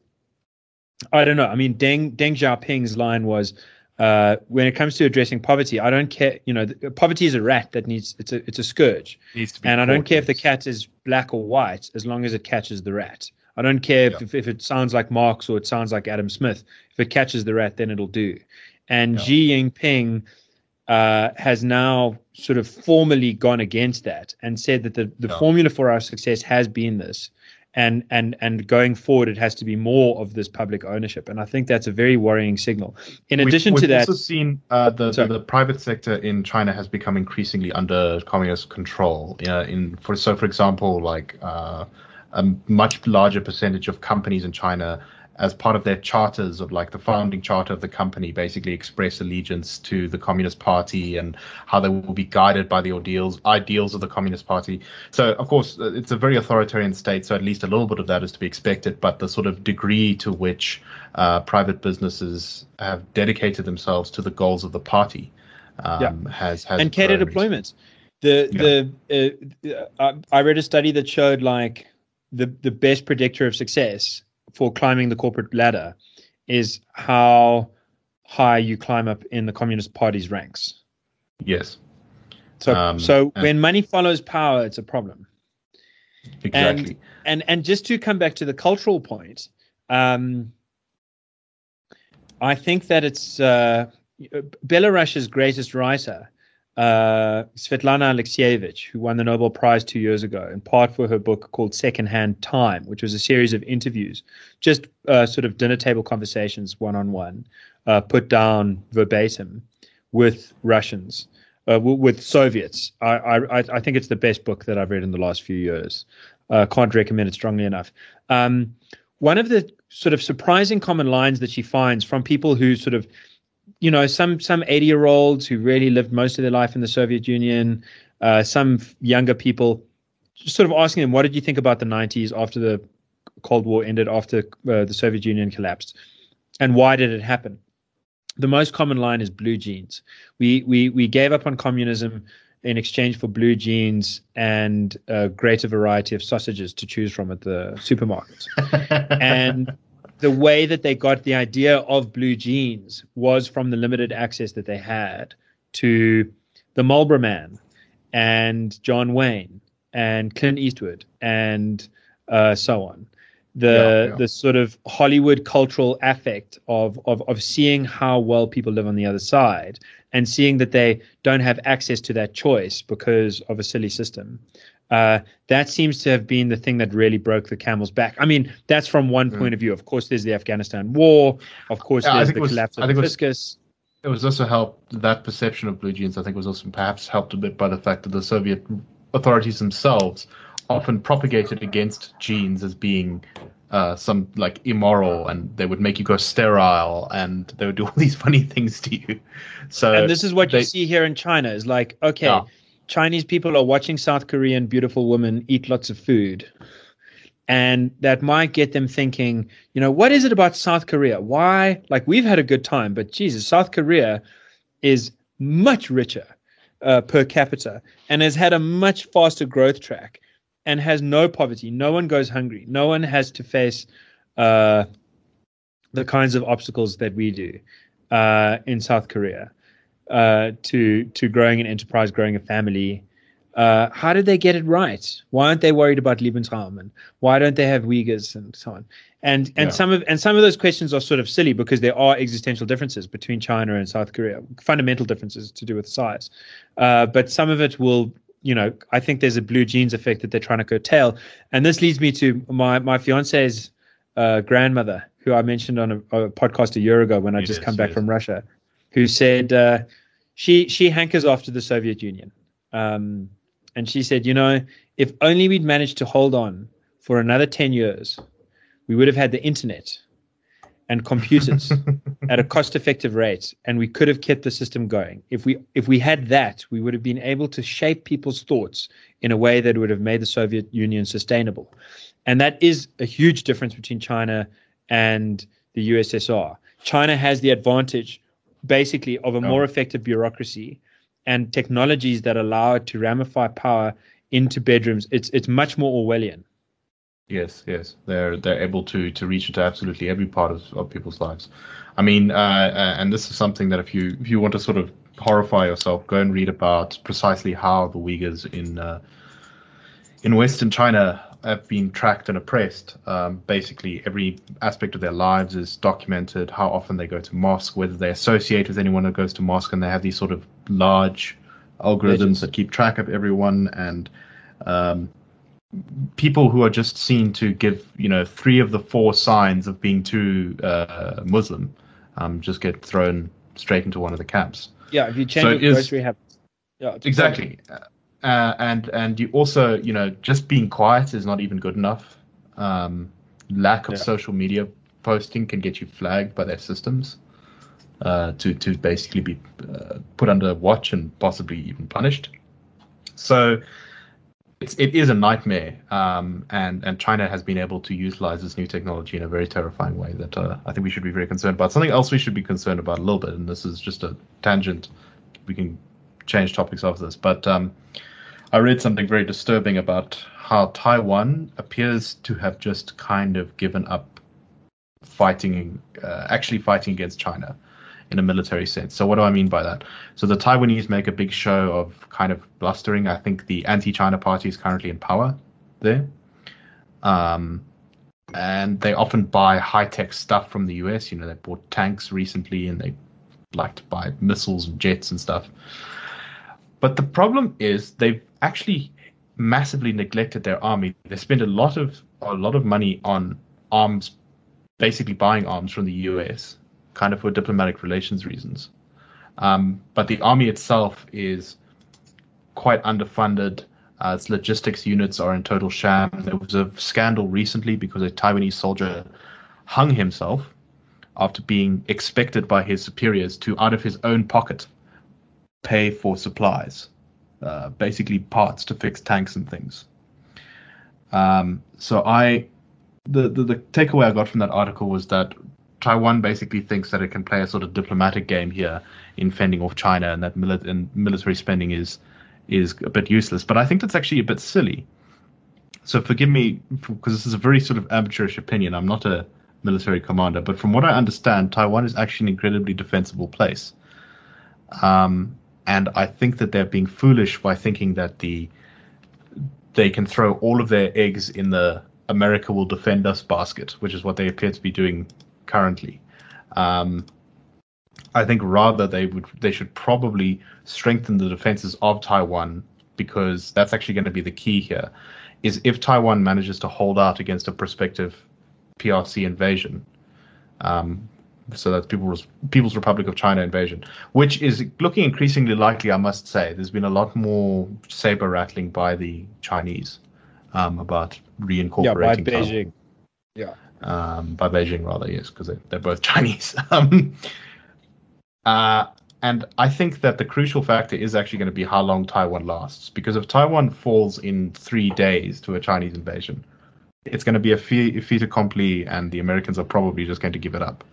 I don't know. I mean, Deng Deng Xiaoping's line was, uh, "When it comes to addressing poverty, I don't care. You know, the, poverty is a rat that needs it's a it's a scourge, Needs to be and I don't care if the cat is black or white, as long as it catches the rat. I don't care if, if, if it sounds like Marx or it sounds like Adam Smith. If it catches the rat, then it'll do. And yeah. Xi Jinping uh, has now sort of formally gone against that and said that the, the yeah. formula for our success has been this and and and going forward it has to be more of this public ownership. And i think that's a very worrying signal. In addition we've, we've to that also seen uh, the, the, the private sector in china has become increasingly under communist control. Uh, in for so for example like uh, a much larger percentage of companies in china as part of their charters of like the founding charter of the company basically express allegiance to the communist party and how they will be guided by the ideals ideals of the communist party so of course uh, it's a very authoritarian state so at least a little bit of that is to be expected but the sort of degree to which uh, private businesses have dedicated themselves to the goals of the party um, yeah. has, has and cadre deployment the yeah. the uh, I read a study that showed like the the best predictor of success for climbing the corporate ladder is how high you climb up in the Communist Party's ranks. Yes. So, um, so when money follows power, it's a problem. Exactly. And and, and just to come back to the cultural point, um, I think that it's uh, Belarus's greatest writer uh, Svetlana Alexievich, who won the Nobel Prize two years ago, in part for her book called Secondhand Time, which was a series of interviews, just uh, sort of dinner table conversations, one on one, put down verbatim with Russians, uh, w- with Soviets. I, I, I think it's the best book that I've read in the last few years. Uh, can't recommend it strongly enough. Um, one of the sort of surprising common lines that she finds from people who sort of you know, some some 80 year olds who really lived most of their life in the Soviet Union, uh, some younger people, just sort of asking them, what did you think about the 90s after the Cold War ended, after uh, the Soviet Union collapsed, and why did it happen? The most common line is blue jeans. We we we gave up on communism in exchange for blue jeans and a greater variety of sausages to choose from at the supermarkets. [LAUGHS] and the way that they got the idea of blue jeans was from the limited access that they had to the Marlboro Man and John Wayne and Clint Eastwood and uh, so on. The yeah, yeah. the sort of Hollywood cultural affect of, of of seeing how well people live on the other side and seeing that they don't have access to that choice because of a silly system uh, that seems to have been the thing that really broke the camel's back. I mean, that's from one mm. point of view. Of course, there's the Afghanistan war. Of course, yeah, there's the was, collapse of the fiscus. It was also helped that perception of blue jeans. I think was also perhaps helped a bit by the fact that the Soviet authorities themselves often propagated against jeans as being uh, some like immoral and they would make you go sterile and they would do all [LAUGHS] these funny things to you. So and this is what they, you see here in China is like okay. Yeah Chinese people are watching South Korean beautiful women eat lots of food. And that might get them thinking, you know, what is it about South Korea? Why? Like, we've had a good time, but Jesus, South Korea is much richer uh, per capita and has had a much faster growth track and has no poverty. No one goes hungry. No one has to face uh, the kinds of obstacles that we do uh, in South Korea uh, to to growing an enterprise, growing a family. Uh, how did they get it right? Why aren't they worried about Lebensraum and why don't they have Uyghurs and so on? And and yeah. some of and some of those questions are sort of silly because there are existential differences between China and South Korea, fundamental differences to do with size. Uh, but some of it will, you know, I think there's a blue jeans effect that they're trying to curtail. And this leads me to my my fiance's uh, grandmother, who I mentioned on a, a, podcast a year ago when I just come back from Russia, who said uh, she she hankers after the Soviet Union, um, and she said, you know, if only we'd managed to hold on for another ten years, we would have had the internet and computers [LAUGHS] at a cost-effective rate, and we could have kept the system going. If we if we had that, we would have been able to shape people's thoughts in a way that would have made the Soviet Union sustainable. And that is a huge difference between China and the USSR. China has the advantage basically of a oh. more effective bureaucracy and technologies that allow it to ramify power into bedrooms. It's it's much more Orwellian. Yes, yes, they're they're able to to reach into absolutely every part of, of people's lives. I mean, uh, uh, and this is something that if you if you want to sort of horrify yourself, go and read about precisely how the Uyghurs in uh, in Western China have been tracked and oppressed. Um, basically, every aspect of their lives is documented. How often they go to mosque, whether they associate with anyone who goes to mosque, and they have these sort of large algorithms Legends. that keep track of everyone and um, people who are just seen to give you know three of the four signs of being too uh, Muslim um, just get thrown straight into one of the camps. Yeah, if you change so your grocery habits. Yeah, exactly. Uh, and and you also you know just being quiet is not even good enough. Um, lack of yeah. social media posting can get you flagged by their systems uh, to to basically be uh, put under watch and possibly even punished. So it's, it is a nightmare, um, and and China has been able to utilize this new technology in a very terrifying way that uh, I think we should be very concerned about. Something else we should be concerned about a little bit, and this is just a tangent. We can change topics of this, but um, I read something very disturbing about how Taiwan appears to have just kind of given up fighting, uh, actually fighting against China in a military sense. So what do I mean by that? So the Taiwanese make a big show of kind of blustering. I think the anti-China party is currently in power there. Um, and they often buy high-tech stuff from the US. You know, they bought tanks recently and they like to buy missiles and jets and stuff. But the problem is they've actually massively neglected their army. They spend a lot of a lot of money on arms, basically buying arms from the US kind of for diplomatic relations reasons. Um, but the army itself is quite underfunded. Uh, its logistics units are in total sham. There was a scandal recently because a Taiwanese soldier hung himself after being expected by his superiors to, out of his own pocket, pay for supplies, uh, basically parts to fix tanks and things. Um, so I, the, the the takeaway I got from that article was that Taiwan basically thinks that it can play a sort of diplomatic game here in fending off China, and that mili- and military spending is is a bit useless. But I think that's actually a bit silly. So forgive me because this is a very sort of amateurish opinion. I'm not a military commander, but from what I understand, Taiwan is actually an incredibly defensible place. Um, and I think that they're being foolish by thinking that the they can throw all of their eggs in the America will defend us basket, which is what they appear to be doing currently. Um, I think rather they would they should probably strengthen the defenses of Taiwan because that's actually going to be the key here. Is if Taiwan manages to hold out against a prospective PRC invasion, um, so that's People's People's Republic of China invasion, which is looking increasingly likely. I must say, there's been a lot more saber rattling by the Chinese um, about reincorporating. Yeah, by Beijing. Yeah um, by Beijing rather, yes, because they, they're both [LAUGHS] Chinese. um, uh, and I think that the crucial factor is actually going to be how long Taiwan lasts, because if Taiwan falls in three days to a Chinese invasion, it's going to be a fait, fait accompli, and the Americans are probably just going to give it up.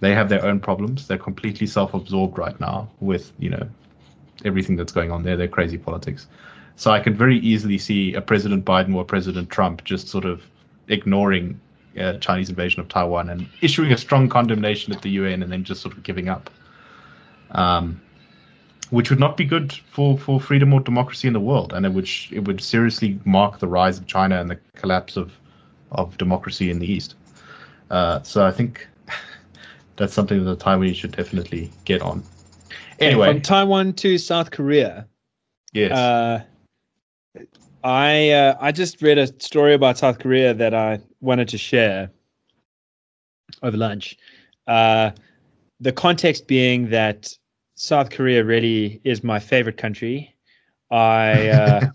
They have their own problems. They're completely self-absorbed right now with you know everything that's going on there. Their crazy politics. So I could very easily see a President Biden or President Trump just sort of ignoring uh, Chinese invasion of Taiwan and issuing a strong condemnation at the UN and then just sort of giving up. Um, which would not be good for, for freedom or democracy in the world, and it would it would seriously mark the rise of China and the collapse of of democracy in the East. Uh, so I think that's something that the Taiwanese should definitely get on. Anyway, from Taiwan to South Korea. Yes. Uh, I uh, I just read a story about South Korea that I wanted to share over lunch. Uh, the context being that South Korea really is my favorite country. I uh,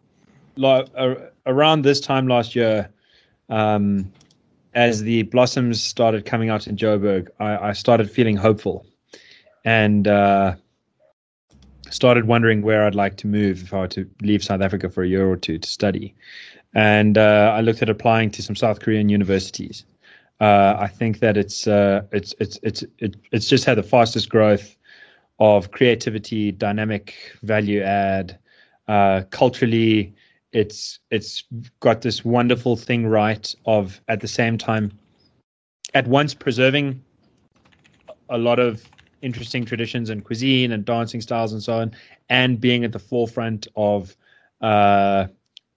[LAUGHS] lo- uh, around this time last year, um, as the blossoms started coming out in Joburg, I, I started feeling hopeful, and uh, started wondering where I'd like to move if I were to leave South Africa for a year or two to study. And uh, I looked at applying to some South Korean universities. Uh, I think that it's uh, it's it's it's it's just had the fastest growth of creativity, dynamic value add, uh, culturally. It's it's got this wonderful thing right of at the same time, at once preserving a lot of interesting traditions and cuisine and dancing styles and so on, and being at the forefront of uh,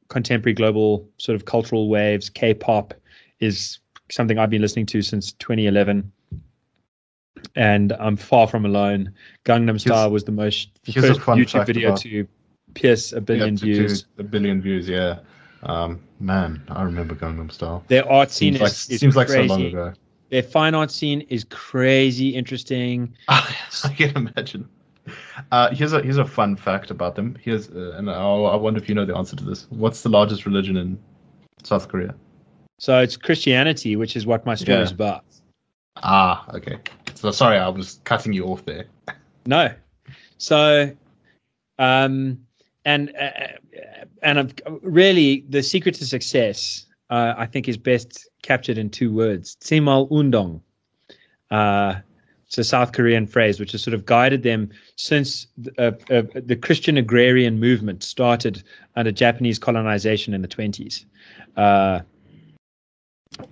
contemporary global sort of cultural waves. K-pop is something I've been listening to since 2011, and I'm far from alone. Gangnam Style was the most the first YouTube video about, to pierce a billion yeah, views. A billion views, yeah. Um, man, I remember Gangnam Style. Their art scene seems is, like, is seems crazy. like so long ago. Their fine art scene is crazy interesting. [LAUGHS] I can imagine. Uh, here's a here's a fun fact about them. Here's uh, and I'll, I wonder if you know the answer to this. What's the largest religion in South Korea? So it's Christianity, which is what my story yeah. is about. Ah, okay. So sorry, I was cutting you off there. No. So, um, and uh, and really, the secret to success, uh, I think, is best captured in two words: Saemaul Undong. Uh, it's a South Korean phrase which has sort of guided them since uh, uh, the Christian agrarian movement started under Japanese colonization in the 20s. Uh,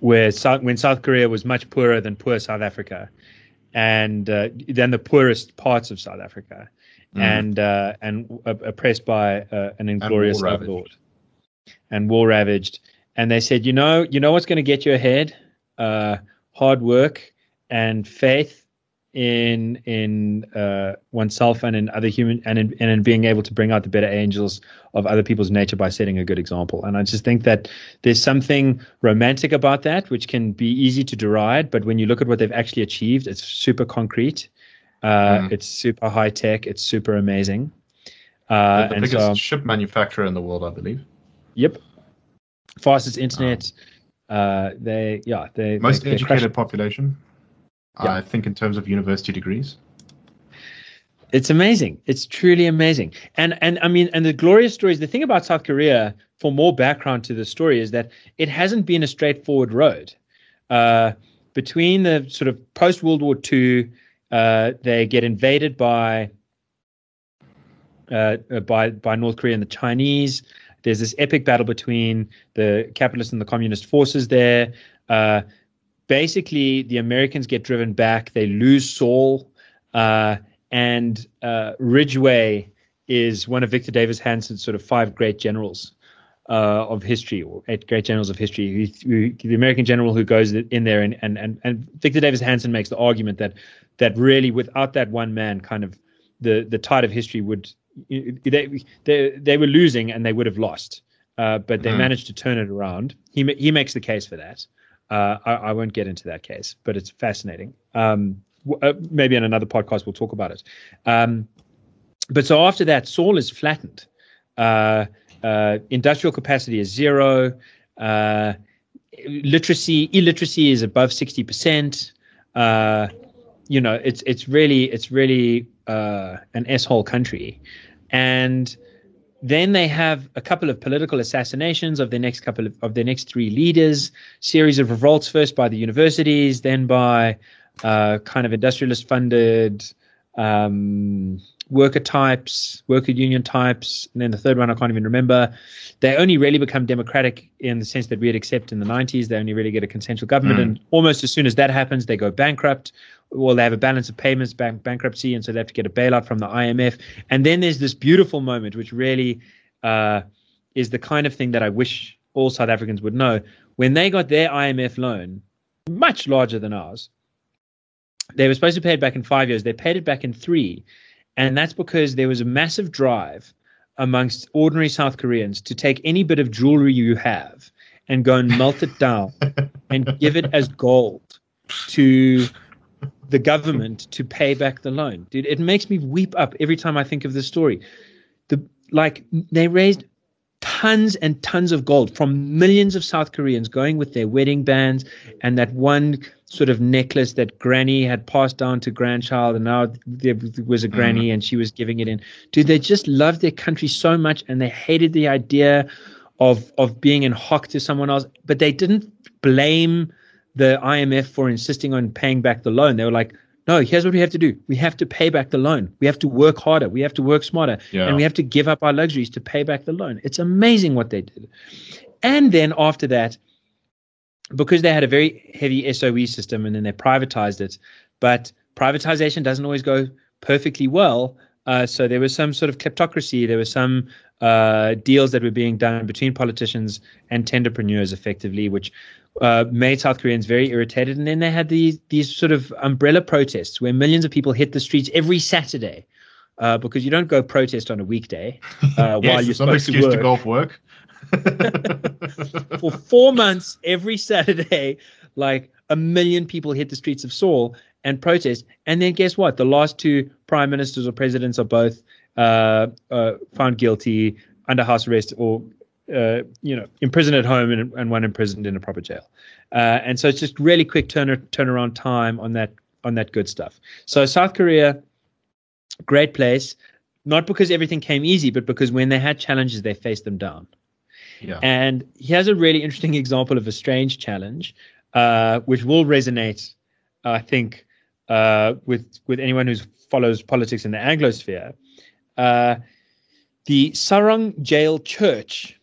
where South, when South Korea was much poorer than poor South Africa, and uh, then the poorest parts of South Africa, mm. and uh, and uh, oppressed by uh, an inglorious and overlord, and war ravaged. And they said, you know, you know what's going to get you ahead? Uh, hard work and faith in in uh, oneself and in other human and in, and in being able to bring out the better angels of other people's nature by setting a good example. And I just think that there's something romantic about that, which can be easy to deride, but when you look at what they've actually achieved, it's super concrete. Uh, mm. It's super high tech. It's super amazing. Uh, the, biggest so, ship manufacturer in the world, I believe. Yep. Fastest internet. Um, uh, they yeah they most they, educated population. I think in terms of university degrees. It's amazing. It's truly amazing. And and I mean, and the glorious stories. The thing about South Korea, for more background to the story, is that it hasn't been a straightforward road. Uh, between the sort of post World War II, uh, they get invaded by uh, by by North Korea and the Chinese. There's this epic battle between the capitalist and the communist forces there. Uh, basically the Americans get driven back. They lose Seoul, uh, and uh, Ridgway is one of Victor Davis Hanson's sort of five great generals uh, of history, or eight great generals of history. the American general who goes in there, and, and and and Victor Davis Hanson makes the argument that that really, without that one man, kind of the the tide of history would they they they were losing and they would have lost. Uh, but they mm. managed to turn it around. He he makes the case for that. Uh, I, I, won't get into that case, but it's fascinating. Um, w- uh, maybe in another podcast we'll talk about it. Um, but so after that, Seoul is flattened. Uh, uh industrial capacity is zero. Uh, literacy, illiteracy is above sixty percent. Uh, you know, it's it's really it's really an s-hole country, and then they have a couple of political assassinations of their next couple of, of their next three leaders, series of revolts first by the universities, then by uh, kind of industrialist funded um, worker types, worker union types, and then the third one I can't even remember. They only really become democratic in the sense that we'd accept in the 90s. They only really get a consensual government, mm. and almost as soon as that happens, they go bankrupt well, they have a balance of payments, bank, bankruptcy, and so they have to get a bailout from the IMF. And then there's this beautiful moment, which really uh, is the kind of thing that I wish all South Africans would know. When they got their IMF loan, much larger than ours, they were supposed to pay it back in five years. They paid it back in three. And that's because there was a massive drive amongst ordinary South Koreans to take any bit of jewelry you have and go and melt it down [LAUGHS] and give it as gold to the government to pay back the loan. Dude, it makes me weep up every time I think of this story. The like they raised tons and tons of gold from millions of South Koreans going with their wedding bands and that one sort of necklace that granny had passed down to grandchild and now there was a granny mm. and she was giving it in. Dude, they just loved their country so much and they hated the idea of of being in hock to someone else, but they didn't blame the IMF for insisting on paying back the loan. They were like, no, here's what we have to do. We have to pay back the loan. We have to work harder. We have to work smarter. Yeah. And we have to give up our luxuries to pay back the loan. It's amazing what they did. And then after that, because they had a very heavy SOE system and then they privatized it, but privatization doesn't always go perfectly well. Uh, so there was some sort of kleptocracy. There were some uh, deals that were being done between politicians and tenderpreneurs, effectively, which uh, made South Koreans very irritated. And then they had these these sort of umbrella protests where millions of people hit the streets every Saturday. Uh, because you don't go protest on a weekday uh, [LAUGHS] yes, while you're not an supposed to excuse work. to go off work. [LAUGHS] For four months, every Saturday, like a million people hit the streets of Seoul and protest. And then guess what? The last two prime ministers or presidents are both uh, uh, found guilty under house arrest or uh, you know imprisoned at home and, and one imprisoned in a proper jail. Uh, and so it's just really quick turn turnaround time on that on that good stuff. So South Korea, great place, not because everything came easy, but because when they had challenges, they faced them down. Yeah. And he has a really interesting [LAUGHS] example of a strange challenge, uh, which will resonate, I think, uh, with with anyone who follows politics in the Anglosphere. Uh, the Sarang Jeil Church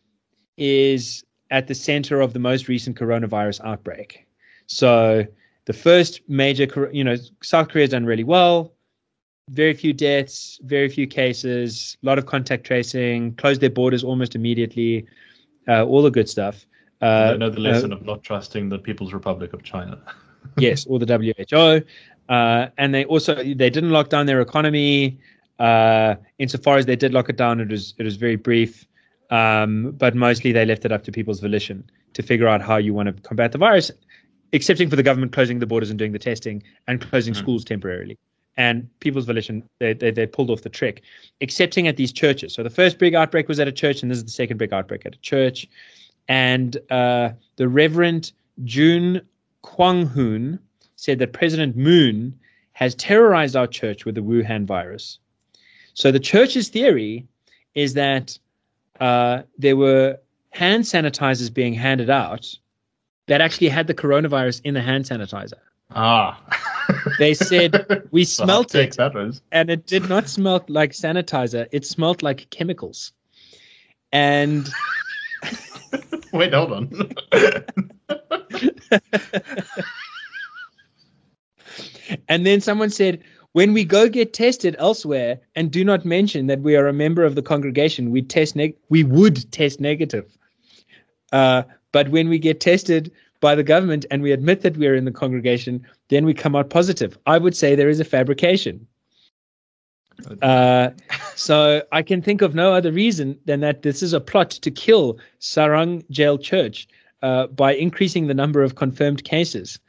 is at the center of the most recent coronavirus outbreak. So the first major, you know, South Korea's done really well. Very few deaths, very few cases, a lot of contact tracing, closed their borders almost immediately, uh, all the good stuff. Uh, know the lesson of not trusting the People's Republic of China. [LAUGHS] yes, or the WHO. Uh, and they also they didn't lock down their economy. Uh, insofar as they did lock it down, it was it was very brief. Um, but mostly they left it up to people's volition to figure out how you want to combat the virus, excepting for the government closing the borders and doing the testing and closing Mhm. schools temporarily. And people's volition, they, they, they pulled off the trick, excepting at these churches. So the first big outbreak was at a church, and this is the second big outbreak at a church. And uh, the Reverend Jun Kwang Hoon said that President Moon has terrorized our church with the Wuhan virus. So the church's theory is that uh, there were hand sanitizers being handed out that actually had the coronavirus in the hand sanitizer. Ah. They said [LAUGHS] we smelt it, and it did not smell like sanitizer. It smelled like chemicals. And [LAUGHS] Wait, hold on. [LAUGHS] and then someone said, when we go get tested elsewhere and do not mention that we are a member of the congregation, we test neg- we would test negative. Uh, but when we get tested by the government and we admit that we are in the congregation, then we come out positive. I would say there is a fabrication. Uh, so I can think of no other reason than that this is a plot to kill Sarang Jeil Church uh, by increasing the number of confirmed cases.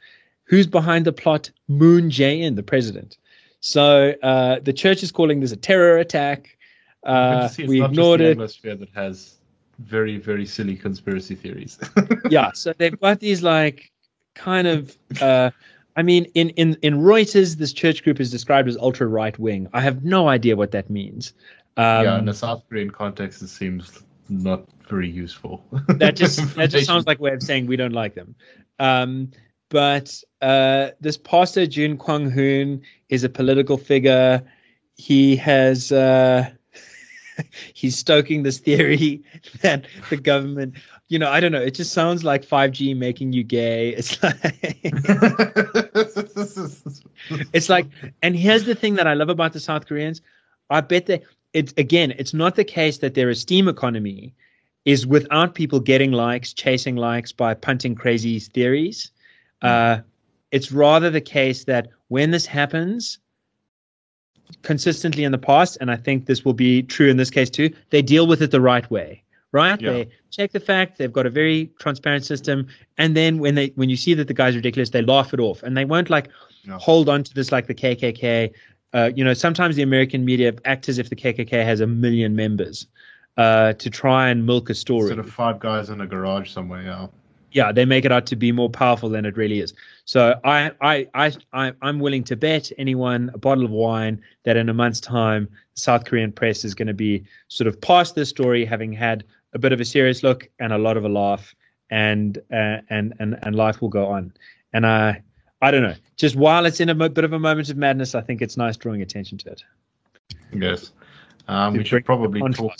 Who's behind the plot? Moon Jae-in, the president. So uh, the church is calling this a terror attack. Uh, we ignored it. the Anglosphere that has very, very silly conspiracy theories. [LAUGHS] yeah so they've got these like kind of uh i mean in in in reuters this church group is described as ultra right wing i have no idea what that means um yeah, in a South Korean context, it seems not very useful. that just [LAUGHS] that just sounds like a way of saying we don't like them um but uh this pastor jun kwang hoon is a political figure. He has uh [LAUGHS] he's stoking this theory [LAUGHS] that the government you know i don't know. It just sounds like 5g making you gay. It's like [LAUGHS] it's like and here's the thing that i love about the south koreans. I bet that it's again it's not the case that their esteem economy is without people getting likes chasing likes by punting crazy theories uh, it's rather the case that when this happens consistently in the past and i think this will be true in this case too they deal with it the right way right Yeah. they check the fact they've got a very transparent system and then when they when you see that the guy's ridiculous they laugh it off and they won't like hold on to this like the kkk uh, you know sometimes the american media act as if the kkk has a million members uh, to try and milk a story Sort of five guys in a garage somewhere. Yeah. Yeah, they make it out to be more powerful than it really is. So I, I, I, I, I'm willing to bet anyone a bottle of wine that in a month's time, the South Korean press is going to be sort of past this story, having had a bit of a serious look and a lot of a laugh, and uh, and and and life will go on. And I, I don't know. Just while it's in a mo- bit of a moment of madness, I think it's nice drawing attention to it. Yes. Um, we should probably talk.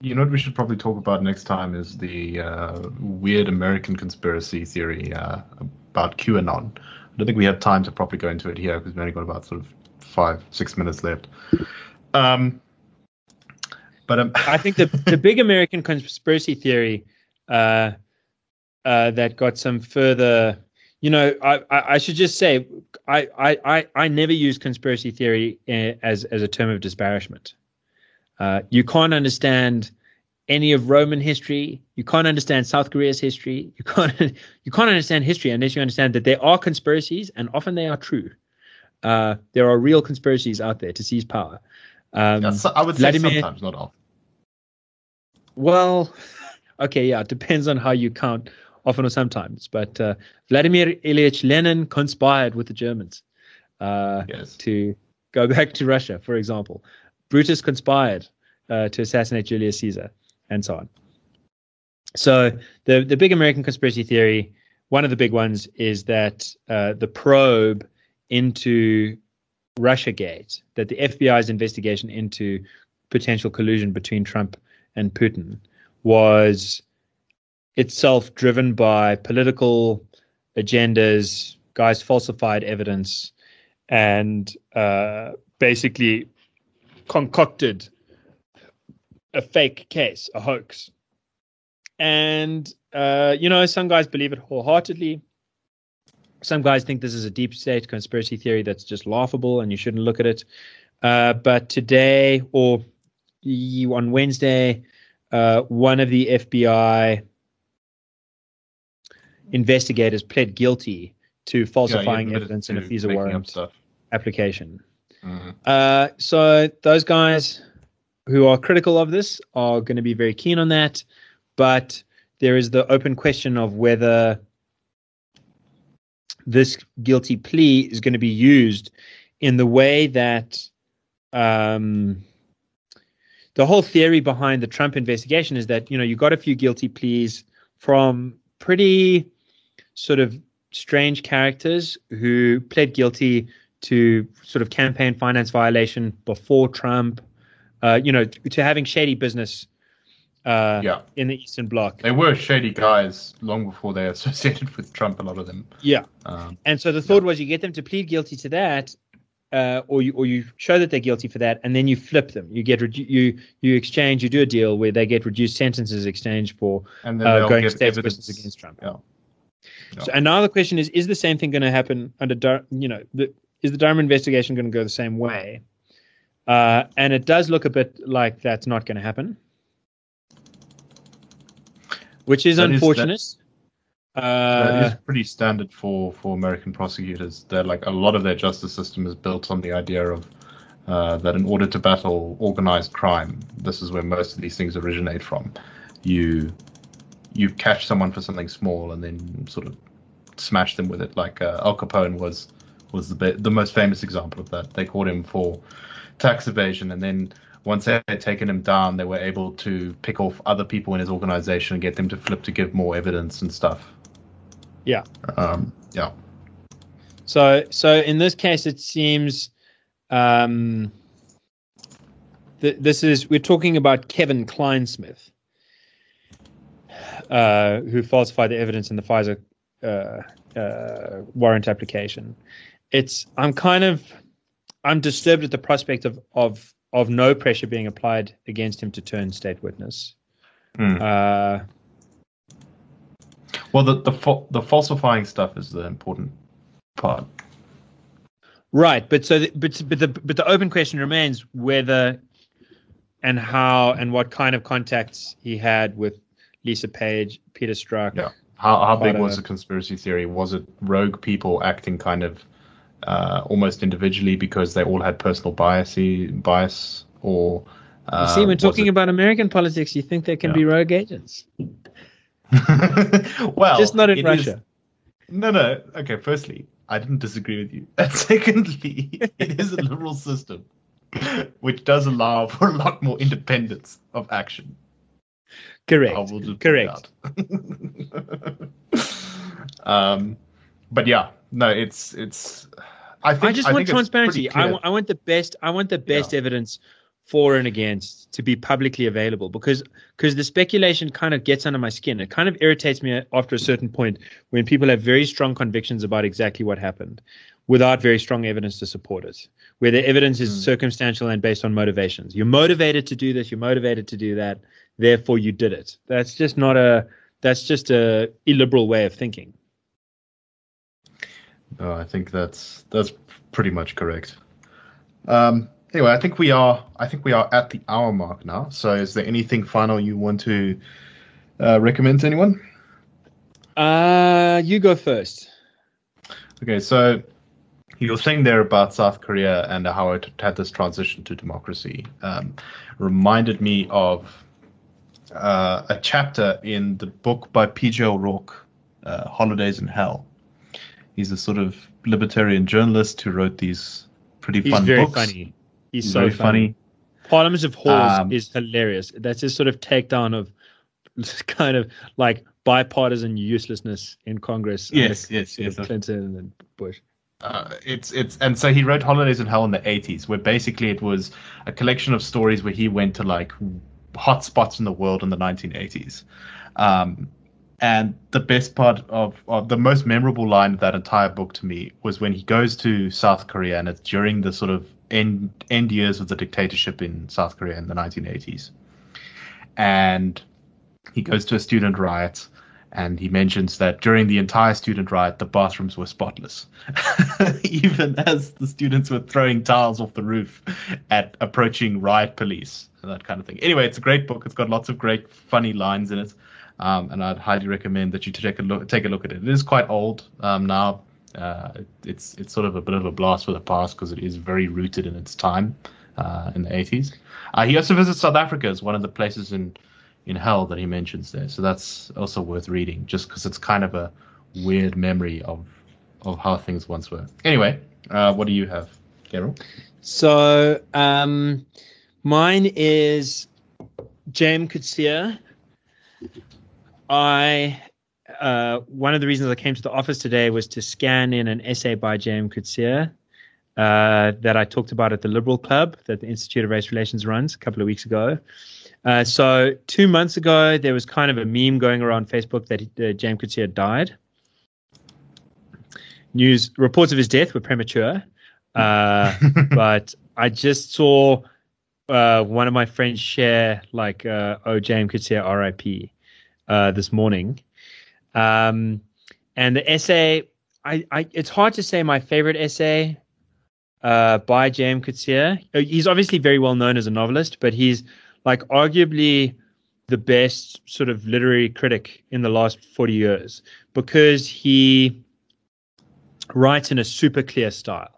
You know what we should probably talk about next time is the uh, weird American conspiracy theory uh, about QAnon. I don't think we have time to properly go into it here because we've only got about sort of five, six minutes left. Um, but um, I think the the big American conspiracy theory uh, uh, that got some further. You know, I, I, I should just say I, I, I, I never use conspiracy theory uh, as as a term of disparagement. Uh, you can't understand any of Roman history. You can't understand South Korea's history. You can't [LAUGHS] you can't understand history unless you understand that there are conspiracies and often they are true. Uh, there are real conspiracies out there to seize power. Um, yeah, so I would say Vladimir, sometimes, not all. Well, [LAUGHS] okay, yeah, it depends on how you count, often or sometimes. But uh, Vladimir Ilyich Lenin conspired with the Germans uh, yes. to go [LAUGHS] back to Russia, for example. Brutus conspired uh, to assassinate Julius Caesar, and so on. So the the big American conspiracy theory, one of the big ones, is that uh, the probe into RussiaGate, that the FBI's investigation into potential collusion between Trump and Putin was itself driven by political agendas, guys falsified evidence, and uh, basically concocted a fake case, a hoax. And, uh, you know, some guys believe it wholeheartedly. Some guys think this is a deep state conspiracy theory that's just laughable and you shouldn't look at it. Uh, but today, or on Wednesday, uh, one of the FBI investigators pled guilty to falsifying yeah, evidence in a FISA warrant application. Mm-hmm. Uh, so those guys who are critical of this are going to be very keen on that, but there is the open question of whether this guilty plea is going to be used in the way that um, the whole theory behind the Trump investigation is that you know you got a few guilty pleas from pretty sort of strange characters who pled guilty to sort of campaign finance violation before Trump, uh, you know, to having shady business uh, yeah. in the Eastern Bloc. They were shady guys long before they [LAUGHS] associated with Trump, a lot of them. Yeah. Um, and so the thought yeah. was you get them to plead guilty to that, uh, or you or you show that they're guilty for that, and then you flip them. You get redu- you you exchange, you do a deal where they get reduced sentences exchange for and then uh, going state witness against Trump. Yeah. yeah. So, and now the question is: Is the same thing going to happen under you know the, is the Durham investigation going to go the same way? Uh, and it does look a bit like that's not going to happen, which is that unfortunate. Is that, uh, that is pretty standard for, for American prosecutors. They're like a lot of their justice system is built on the idea of uh, that in order to battle organized crime, this is where most of these things originate from. You you catch someone for something small and then sort of smash them with it, like uh, Al Capone was was the the most famous example of that. They caught him for tax evasion, and then once they had taken him down, they were able to pick off other people in his organization and get them to flip to give more evidence and stuff. Yeah. Um, yeah. So, so in this case, it seems um, th- this is we're talking about Kevin Clinesmith, uh, who falsified the evidence in the FISA uh, uh, warrant application it's I'm kind of I'm disturbed at the prospect of of of no pressure being applied against him to turn state witness. Mm. Uh, well, the the the falsifying stuff is the important part. Right, but so the, but but the but the open question remains whether and how and what kind of contacts he had with Lisa Page, Peter Strzok. Yeah. How how big was the conspiracy theory? Was it rogue people acting kind of uh, almost individually because they all had personal bias, bias or. Uh, see, when talking it... about American politics, you think there can yeah. be rogue agents. [LAUGHS] well, just not in Russia. Is... No, no. Okay, firstly, I didn't disagree with you. [LAUGHS] And secondly, it is a liberal system which does allow for a lot more independence of action. Correct. Correct. [LAUGHS] um, but yeah, no, it's it's. I think I just I want transparency. I, w- I want the best. I want the best yeah. evidence for and against to be publicly available because because the speculation kind of gets under my skin. It kind of irritates me after a certain point when people have very strong convictions about exactly what happened. without very strong evidence to support it, where the evidence is Mm. circumstantial and based on motivations. You're motivated to do this, you're motivated to do that, therefore you did it. That's just not a that's just a illiberal way of thinking. No, I think that's that's pretty much correct. Um, anyway, I think we are I think we are at the hour mark now. So, is there anything final you want to uh, recommend to anyone? Uh you go first. Okay, so your thing there about South Korea and how it had this transition to democracy um, reminded me of uh, a chapter in the book by P.J. O'Rourke, uh, Holidays in Hell. He's a sort of libertarian journalist who wrote these pretty He's fun very books. funny. He's, He's so very funny. funny. Parliament of Whores Um, is hilarious. That's his sort of takedown of [LAUGHS] kind of like bipartisan uselessness in Congress. under Yes, yes, sort yes. Clinton and Bush. uh, it's it's and so he wrote Holidays in Hell in the 80s, where basically it was a collection of stories where he went to like hot spots in the world in the 1980s. Um, and the best part of, of the most memorable line of that entire book to me was when he goes to South Korea, and it's during the sort of end end years of the dictatorship in South Korea in the 1980s, and he goes to a student riot. And he mentions that during the entire student riot, the bathrooms were spotless, [LAUGHS] even as the students were throwing tiles off the roof at approaching riot police and that kind of thing. Anyway, it's a great book. It's got lots of great, funny lines in it, um, and I'd highly recommend that you take a look take a look at it. It is quite old um, now. Uh, it's it's sort of a bit of a blast for the past because it is very rooted in its time uh, in the 80s. Uh, he also visits South Africa as one of the places in in hell that he mentions there. So that's also worth reading, just because it's kind of a weird memory of of how things once were. Anyway, uh, what do you have, Carol? So um, mine is J.M. Coetzee. I uh, one of the reasons I came to the office today was to scan in an essay by J.M. Coetzee uh, that I talked about at the Liberal Club that the Institute of Race Relations runs a couple of weeks ago. Uh, so two months ago, there was kind of a meme going around Facebook that uh, J.M. Coetzee died. News reports of his death were premature, uh, [LAUGHS] but I just saw uh, one of my friends share like, uh, "Oh, J.M. Coetzee, R.I.P." Uh, this morning, um, and the essay. I, I, it's hard to say my favorite essay uh, by J.M. Coetzee. Uh, He's obviously very well known as a novelist, but he's like arguably the best sort of literary critic in the last 40 years because he writes in a super clear style.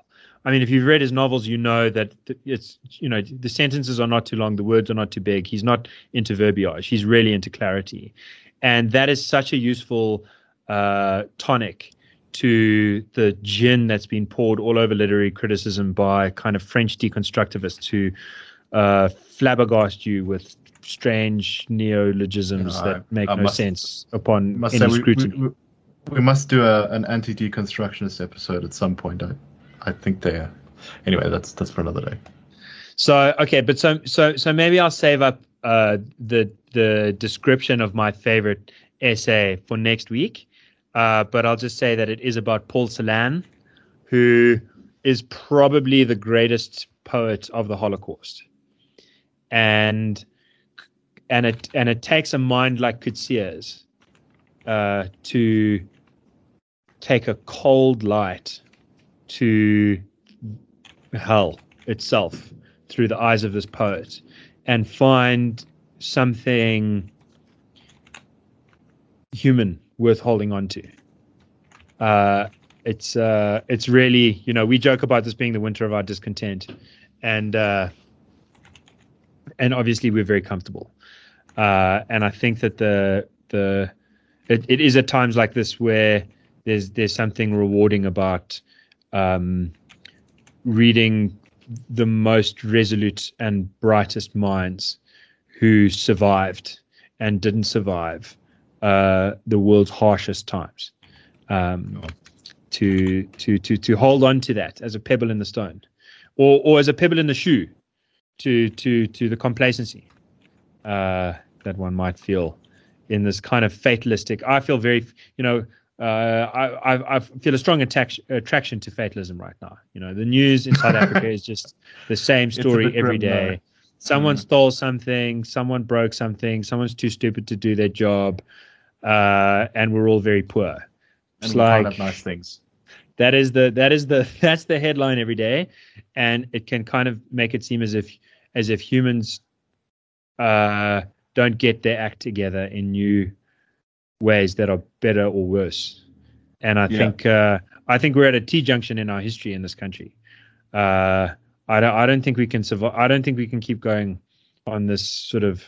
I mean, if you've read his novels, you know that it's, you know, the sentences are not too long, the words are not too big. He's not into verbiage, he's really into clarity. And that is such a useful uh, tonic to the gin that's been poured all over literary criticism by kind of French deconstructivists who uh, flabbergast you with strange neologisms that make I no must- sense upon must any say scrutiny. we, we, we must do a, an anti-deconstructionist episode at some point. I, I think they are. Anyway, that's that's for another day. So okay, but so so so maybe I'll save up uh, the the description of my favorite essay for next week. Uh, but I'll just say that it is about Paul Celan, who is probably the greatest poet of the Holocaust, and and it and it takes a mind like Coetzee's uh, to take a cold light to hell itself through the eyes of this poet and find something human worth holding on to. Uh, it's uh, it's really you know we joke about this being the winter of our discontent, and uh, and obviously we're very comfortable, uh, and I think that the the it, it is at times like this where there's there's something rewarding about um, reading the most resolute and brightest minds who survived and didn't survive uh, the world's harshest times. Um, to to to to hold on to that as a pebble in the stone, or or as a pebble in the shoe, to to to the complacency uh, that one might feel in this kind of fatalistic. I feel very, you know, uh, I, I, I feel a strong attack, attraction to fatalism right now. You know, the news in South Africa is just the same [LAUGHS] story every day. Though. Someone mm. stole something, someone broke something, someone's too stupid to do their job, uh, and we're all very poor. It's and like, nice things. That is the that is the [LAUGHS] that's the headline every day, and it can kind of make it seem as if as if humans uh, don't get their act together in new ways that are better or worse. And I yeah. think uh, I think we're at a T junction in our history in this country. Uh, I don't I don't think we can survive. I don't think we can keep going on this sort of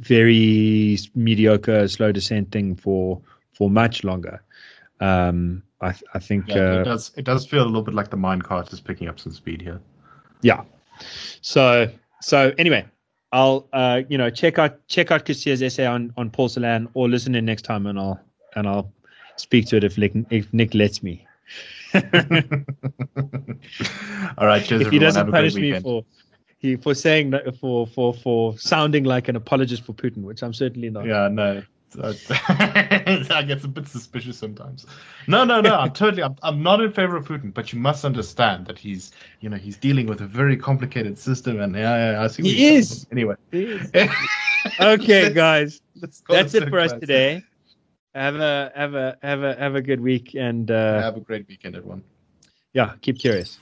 very mediocre slow descent thing for for much longer. Um, I I think yeah, uh, it does it does feel a little bit like the mine cart is picking up some speed here. Yeah. So so anyway, I'll uh, you know check out check out Coetzee's essay on on Paul Celan or listen in next time and I'll and I'll speak to it if Nick if Nick lets me. [LAUGHS] All right, cheers, if he doesn't punish me for he for saying that for for for sounding like an apologist for Putin, which I'm certainly not. Yeah, no. [LAUGHS] I get a bit suspicious sometimes. No, no, no. I'm totally. I'm, I'm not in favor of Putin, but you must understand that he's, you know, he's dealing with a very complicated system, and yeah, yeah I see. He is. Anyway. He is. [LAUGHS] okay, guys. That's it for us today. Have a have a have a have a good week and uh, have a great weekend, everyone. Yeah, keep curious.